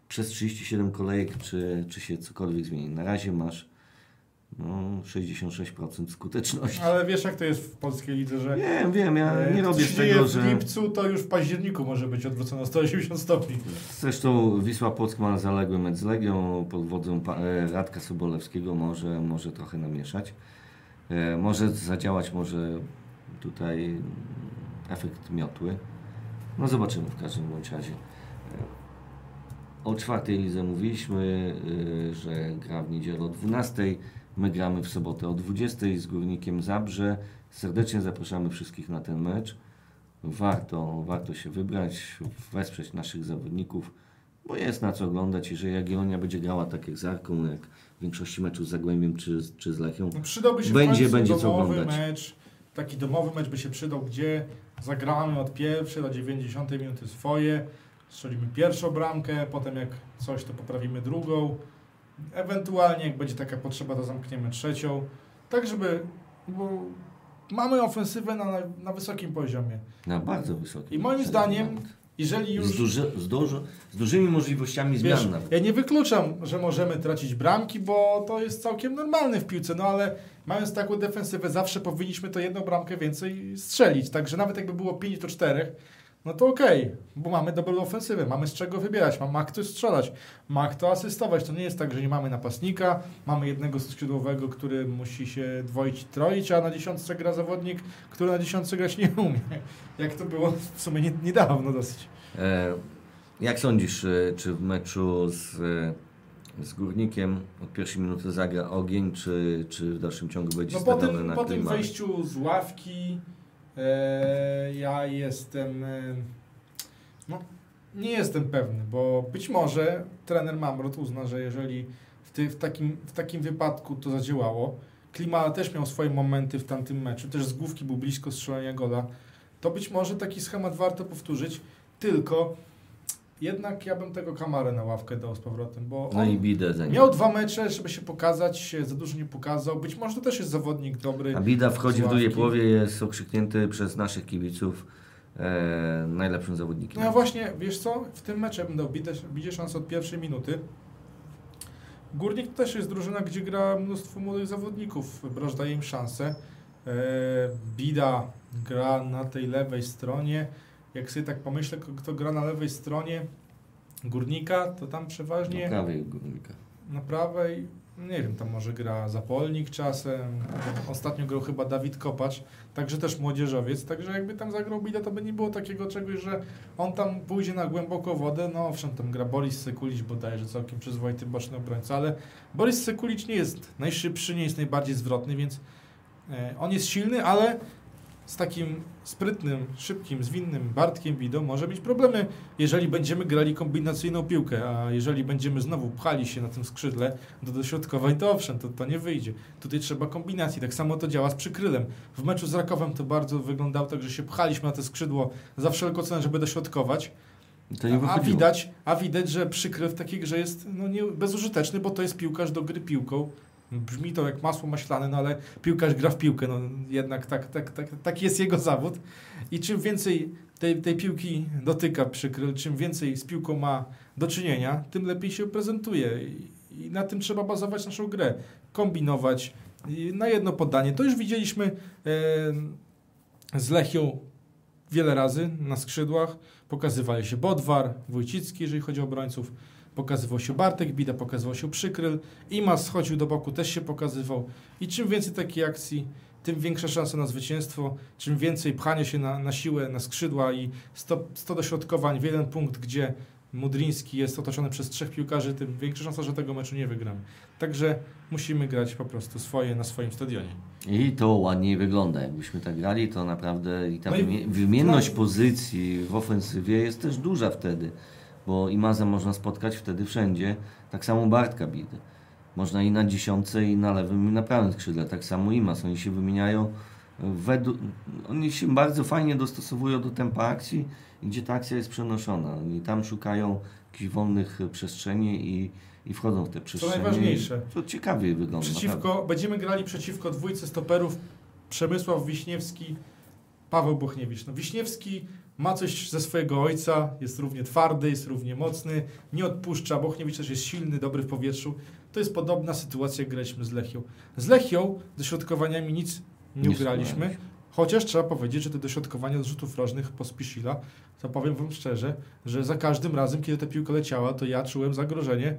A: przez 37 kolejek, czy, czy się cokolwiek zmieni. Na razie masz no, 66% skuteczności.
B: Ale wiesz, jak to jest w polskiej lidze, że
A: Wiem, wiem, ja
B: e,
A: nie
B: co
A: robię z tego,
B: w
A: że...
B: lipcu, to już w październiku może być odwrócone o 180 stopni.
A: Zresztą Wisła Płock ma zaległy mecz z Legią pod wodzą e, Radka Sobolewskiego, może, może trochę namieszać. E, Może zadziałać może tutaj efekt miotły. No zobaczymy w każdym bądź razie. E, O czwartej lidze mówiliśmy, że gra w niedzielę o 12. My gramy w sobotę o 20 z Górnikiem Zabrze. Serdecznie zapraszamy wszystkich na ten mecz. Warto, warto się wybrać, wesprzeć naszych zawodników, bo jest na co oglądać. Jeżeli Jagiellonia będzie grała tak jak z Arką, jak w większości meczów z Zagłębiem czy, czy z Lechią,
B: No, przydałby się
A: Będzie- będzie co oglądać.
B: mecz. Taki domowy mecz by się przydał, gdzie zagramy od pierwszej do 90 minuty swoje, strzelimy pierwszą bramkę, potem jak coś to poprawimy drugą. Ewentualnie jak będzie taka potrzeba to zamkniemy trzecią. Tak żeby, bo mamy ofensywę na, na wysokim poziomie.
A: na bardzo wysokim.
B: I moim zdaniem,
A: nawet.
B: Jeżeli już...
A: Z, duży, z, z dużymi możliwościami
B: Wiesz,
A: zmian nawet.
B: ja nie wykluczam, że możemy tracić bramki, bo to jest całkiem normalne w piłce, no ale mając taką defensywę, zawsze powinniśmy to jedną bramkę więcej strzelić. Także nawet jakby było 5 do 4, no to okej, bo mamy dobrą ofensywę, mamy z czego wybierać, ma, ma kto strzelać, ma kto asystować. To nie jest tak, że nie mamy napastnika, mamy jednego skrzydłowego, który musi się dwoić troić, a na dziesiątce gra zawodnik, który na dziesiątce grać nie umie. Jak to było w sumie nie- niedawno dosyć.
A: E, jak sądzisz, e, czy w meczu z, e, z Górnikiem od pierwszej minuty zagra ogień, czy, czy w dalszym ciągu będzie
B: No po tym,
A: na
B: po tym wejściu z ławki ja jestem e, no, nie jestem pewny, bo być może trener Mamrot uzna, że jeżeli w, ty, w, takim, w takim wypadku to zadziałało, Klima też miał swoje momenty w tamtym meczu, też z główki był blisko strzelania gola, to być może taki schemat warto powtórzyć, tylko jednak ja bym tego Kamarę na ławkę dał z powrotem, bo
A: No i bidę za nim.
B: Miał dwa mecze, żeby się pokazać, za dużo nie pokazał. Być może to też jest zawodnik dobry.
A: A Bida wchodzi w drugiej połowie, jest okrzyknięty przez naszych kibiców e, najlepszym zawodnikiem.
B: No właśnie, wiesz co, w tym meczu bym dał Bidzie, Bidzie szansę od pierwszej minuty. Górnik też jest drużyna, gdzie gra mnóstwo młodych zawodników. Broż daje im szansę. E, Bida gra na tej lewej stronie. Jak sobie tak pomyślę, kto gra na lewej stronie Górnika, to tam przeważnie...
A: Do prawej Górnika.
B: Na prawej, nie wiem, tam może gra Zapolnik czasem. Ostatnio grał chyba Dawid Kopacz, także też młodzieżowiec. Także jakby tam zagrał Bida, to by nie było takiego czegoś, że on tam pójdzie na głęboką wodę. No owszem, tam gra Boris Sekulicz bodajże całkiem przyzwoity boczny obrońca, ale Boris Sekulicz nie jest najszybszy, nie jest najbardziej zwrotny, więc e, on jest silny, ale z takim sprytnym, szybkim, zwinnym Bartkiem Bidą może mieć problemy, jeżeli będziemy grali kombinacyjną piłkę, a jeżeli będziemy znowu pchali się na tym skrzydle do dośrodkowań, to owszem, to, to nie wyjdzie. Tutaj trzeba kombinacji. Tak samo to działa z przykrylem. W meczu z Rakowem to bardzo wyglądało tak, że się pchaliśmy na to skrzydło za wszelką cenę, żeby dośrodkować, a widać, a widać, że przykryw w takiej grze jest no, nie, bezużyteczny, bo to jest piłkarz do gry piłką. Brzmi to jak masło maślane, no ale piłkarz gra w piłkę, no jednak tak, tak, tak, taki jest jego zawód. I czym więcej tej, tej piłki dotyka przykryl, czym więcej z piłką ma do czynienia, tym lepiej się prezentuje. I, na tym trzeba bazować naszą grę. Kombinować na jedno podanie. To już widzieliśmy e, z Lechią wiele razy na skrzydłach. Pokazywali się Bodwar, Wójcicki, jeżeli chodzi o obrońców. Pokazywał się Bartek Bida, pokazywał się Przykryl. Imas schodził do boku, też się pokazywał. I czym więcej takiej akcji, tym większa szansa na zwycięstwo. Czym więcej pchania się na, na siłę, na skrzydła i 100, 100 dośrodkowań w jeden punkt, gdzie Mudriński jest otoczony przez trzech piłkarzy, tym większa szansa, że tego meczu nie wygramy. Także musimy grać po prostu swoje na swoim stadionie.
A: I to ładniej wygląda. Jakbyśmy tak grali, to naprawdę i ta
B: No i-
A: wymie- wymienność
B: no.
A: pozycji w ofensywie jest też duża wtedy, bo Imaza można spotkać wtedy wszędzie. Tak samo Bartka Bidy. Można i na dziesiątce, i na lewym, i na prawym skrzydle. Tak samo Imaz. Oni się wymieniają według... Oni się bardzo fajnie dostosowują do tempa akcji, gdzie ta akcja jest przenoszona. Oni tam szukają jakichś wolnych przestrzeni i, i wchodzą w te przestrzenie.
B: najważniejsze.
A: To ciekawie wygląda. naprawdę.
B: Przeciwko, będziemy grali przeciwko dwójce stoperów Przemysław Wiśniewski, Paweł Bochniewicz. No, Wiśniewski ma coś ze swojego ojca, jest równie twardy, jest równie mocny, nie odpuszcza. Bochniewicz też jest silny, dobry w powietrzu. To jest podobna sytuacja, jak graliśmy z Lechią. Z Lechią dośrodkowaniami nic nie,
A: Nie
B: ugraliśmy, chociaż trzeba powiedzieć, że te dośrodkowania z rzutów rożnych po Spiszila, to powiem Wam szczerze, że za każdym razem, kiedy ta piłka leciała, to ja czułem zagrożenie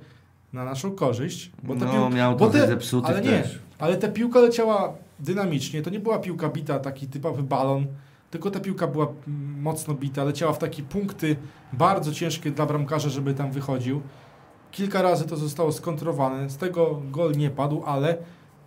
B: na naszą korzyść, bo ta
A: no,
B: piłka,
A: miał
B: bo te-
A: zepsutych
B: ale nie,
A: też.
B: ale ta piłka leciała dynamicznie. To nie była piłka bita, taki typowy balon, tylko ta piłka była mocno bita, leciała w takie punkty bardzo ciężkie dla bramkarza, żeby tam wychodził. Kilka razy to zostało skontrowane, z tego gol nie padł, ale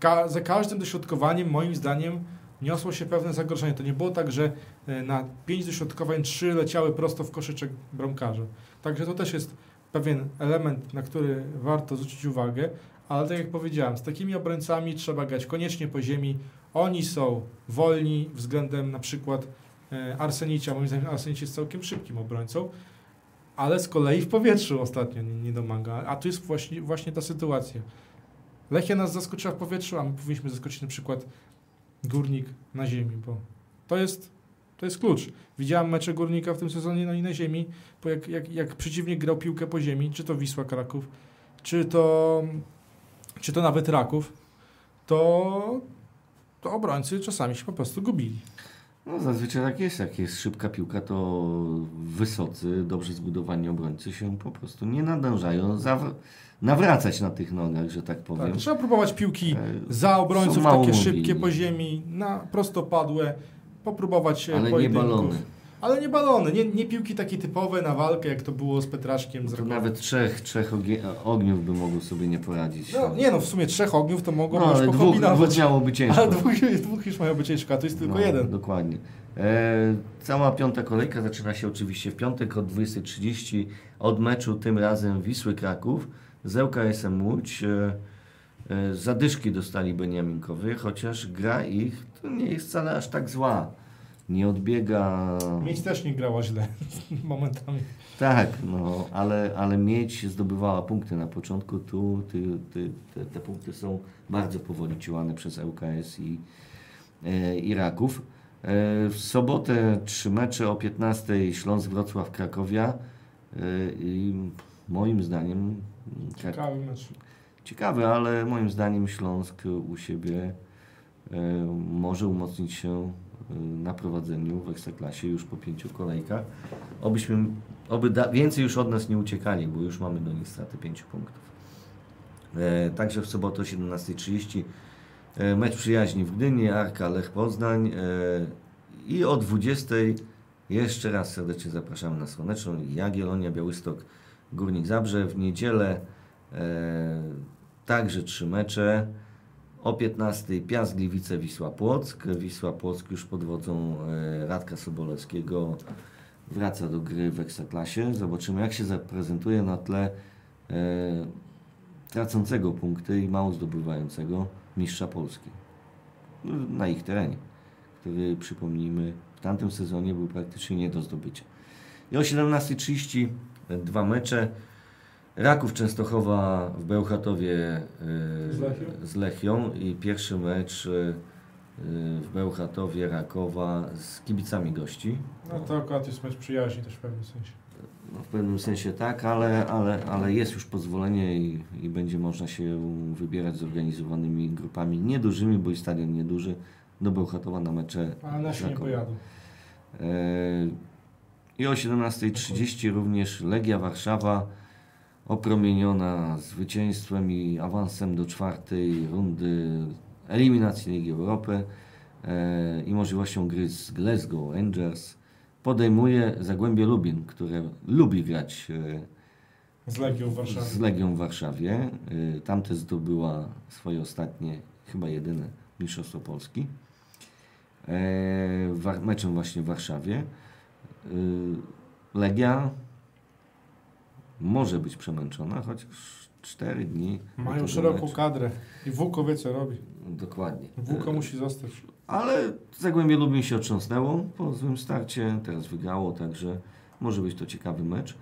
B: ka za każdym dośrodkowaniem moim zdaniem niosło się pewne zagrożenie. To nie było tak, że e, na pięć dośrodkowań trzy leciały prosto w koszyczek bramkarza. Także to też jest pewien element, na który warto zwrócić uwagę, ale tak jak powiedziałem, z takimi obrońcami trzeba grać koniecznie po ziemi. Oni są wolni względem na przykład e, Arsenicia. Moim zdaniem Arsenic jest całkiem szybkim obrońcą, ale z kolei w powietrzu ostatnio nie, nie domaga. A tu jest właśnie, właśnie ta sytuacja. Lechia nas zaskoczyła w powietrzu, a my powinniśmy zaskoczyć na przykład Górnik na ziemi, bo to jest, to jest klucz. Widziałem mecze Górnika w tym sezonie no i na ziemi, bo jak, jak, jak przeciwnik grał piłkę po ziemi, czy to Wisła Kraków, czy to, czy to nawet Raków, to, to obrońcy czasami się po prostu gubili.
A: No zazwyczaj tak jest, jak jest szybka piłka, to wysocy, dobrze zbudowani obrońcy się po prostu nie nadążają zaw- nawracać na tych nogach, że tak powiem.
B: Tak, trzeba próbować piłki
A: E,
B: za obrońców, takie
A: mobilni.
B: szybkie po ziemi, na prostopadłe, popróbować
A: Ale nie balony.
B: Ale nie balony, nie, nie piłki takie typowe na walkę, jak to było z Petraszkiem. Z
A: To
B: Rakowem.
A: nawet trzech, trzech ogie- ogniów by mogło sobie nie poradzić.
B: No, nie no, w sumie trzech ogniów to mogło
A: No,
B: już
A: ale dwóch, dwóch miałoby ciężko.
B: Ale dwóch, dwóch już być ciężko, a to jest tylko
A: No,
B: jeden.
A: Dokładnie. E, cała piąta kolejka zaczyna się oczywiście w piątek o 20.30 od meczu tym razem Wisły Kraków z ŁKS-em Łódź. E, e, zadyszki dostali Beniaminkowie, chociaż gra ich to nie jest wcale aż tak zła. Nie odbiega.
B: Mieć też nie grała źle momentami.
A: Tak, no, ale, ale mieć zdobywała punkty na początku. Tu ty, ty, te, te punkty są bardzo powoli ciłane przez ŁKS i, e, i Raków. E, w sobotę trzy mecze o 15 Śląsk Wrocław Krakowia. E, I moim zdaniem Krak-
B: Ciekawy mecz.
A: ciekawy, ale moim zdaniem Śląsk u siebie e, może umocnić się na prowadzeniu w Ekstraklasie już po pięciu kolejkach. Obyśmy, oby da, więcej już od nas nie uciekali, bo już mamy do nich straty pięciu punktów. E, także w sobotę o 17.30 e, mecz przyjaźni w Gdyni, Arka Lech Poznań e, i o 20.00 jeszcze raz serdecznie zapraszamy na Słoneczną Jagiellonia Białystok Górnik Zabrze w niedzielę e, także trzy mecze o 15.00 Piast Gliwice Wisła Płock Wisła Płock już pod wodzą e, Radka Sobolewskiego wraca do gry w Ekstraklasie zobaczymy jak się zaprezentuje na tle e, tracącego punkty i mało zdobywającego mistrza Polski na ich terenie, który przypomnijmy w tamtym sezonie był praktycznie nie do zdobycia. I o 17.30 dwa mecze. Raków Częstochowa w Bełchatowie e,
B: Z Lechią?
A: z Lechią i pierwszy mecz e, e, w Bełchatowie Rakowa z kibicami gości.
B: No to akurat jest mecz przyjaźni też w pewnym sensie.
A: No, w pewnym sensie tak, ale, ale, ale jest już pozwolenie i, i będzie można się wybierać zorganizowanymi grupami niedużymi, bo i stadion nieduży, do Bełchatowa na mecze
B: Ale nasi nie pojadą.
A: E, I o 17.30 również Legia Warszawa opromieniona zwycięstwem i awansem do czwartej rundy eliminacji Ligi Europy e, i możliwością gry z Glasgow Rangers podejmuje Zagłębie Lubin, które lubi grać e,
B: Z Legią w Warszawie.
A: z Legią w Warszawie. Y, Tamte zdobyła swoje ostatnie, chyba jedyne Mistrzostwo Polski. E, Meczem właśnie w Warszawie. Legia może być przemęczona, chociaż 4 dni.
B: Mają szeroką
A: meczu.
B: kadrę. I Włóko wie co robi.
A: Dokładnie.
B: Włóko
A: Y,
B: musi zostać.
A: ale Zagłębie Lubin się otrząsnęło po złym starcie, teraz wygrało, także może być to ciekawy mecz.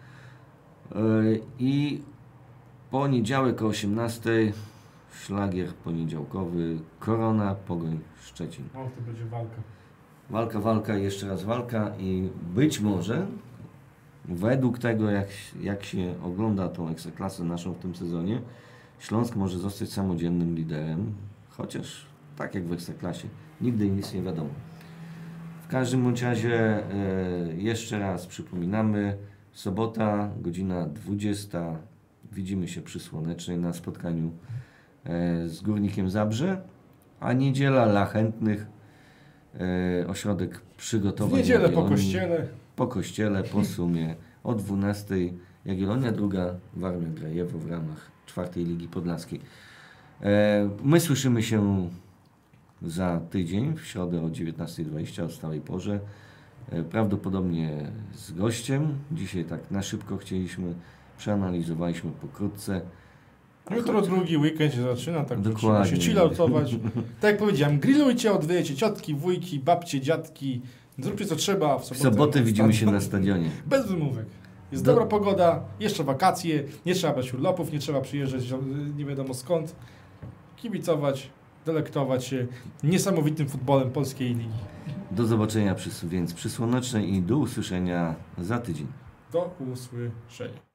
A: Yy, I poniedziałek o 18:00 szlagier poniedziałkowy, Korona, Pogoń, Szczecin.
B: O, to będzie walka.
A: Walka, walka jeszcze raz walka i być może według tego jak, jak się ogląda tą ekstraklasę naszą w tym sezonie, Śląsk może zostać samodzielnym liderem, chociaż tak jak w ekstraklasie, nigdy nic nie wiadomo. W każdym bądź razie e, jeszcze raz przypominamy, sobota, godzina 20, widzimy się przy Słonecznej na spotkaniu e, z Górnikiem Zabrze, a niedziela dla chętnych e, ośrodek
B: W
A: przygotowań
B: niedzielę po kościele.
A: Po kościele, po sumie o 12 Jagiellonia druga Warmia Grajewo w ramach czwartej Ligi Podlaskiej. E, my słyszymy się za tydzień, w środę o 19.20 o stałej porze. E, prawdopodobnie z gościem. Dzisiaj tak na szybko chcieliśmy, przeanalizowaliśmy pokrótce.
B: Jutro drugi weekend się zaczyna, tak
A: Dokładnie.
B: się chilloutować. Tak jak powiedziałem, grillujcie, odwiejcie ciotki, wujki, babcie, dziadki. Zróbcie co trzeba w
A: W
B: sobotę.
A: sobotę widzimy się na
B: stadion.
A: stadionie.
B: Bez wymówek. Jest
A: Do-
B: dobra pogoda, jeszcze wakacje, nie trzeba brać urlopów, nie trzeba przyjeżdżać nie wiadomo skąd. Kibicować, delektować się niesamowitym futbolem polskiej ligi.
A: Do zobaczenia przy, więc przy Słonecznej i do usłyszenia za tydzień.
B: Do usłyszenia.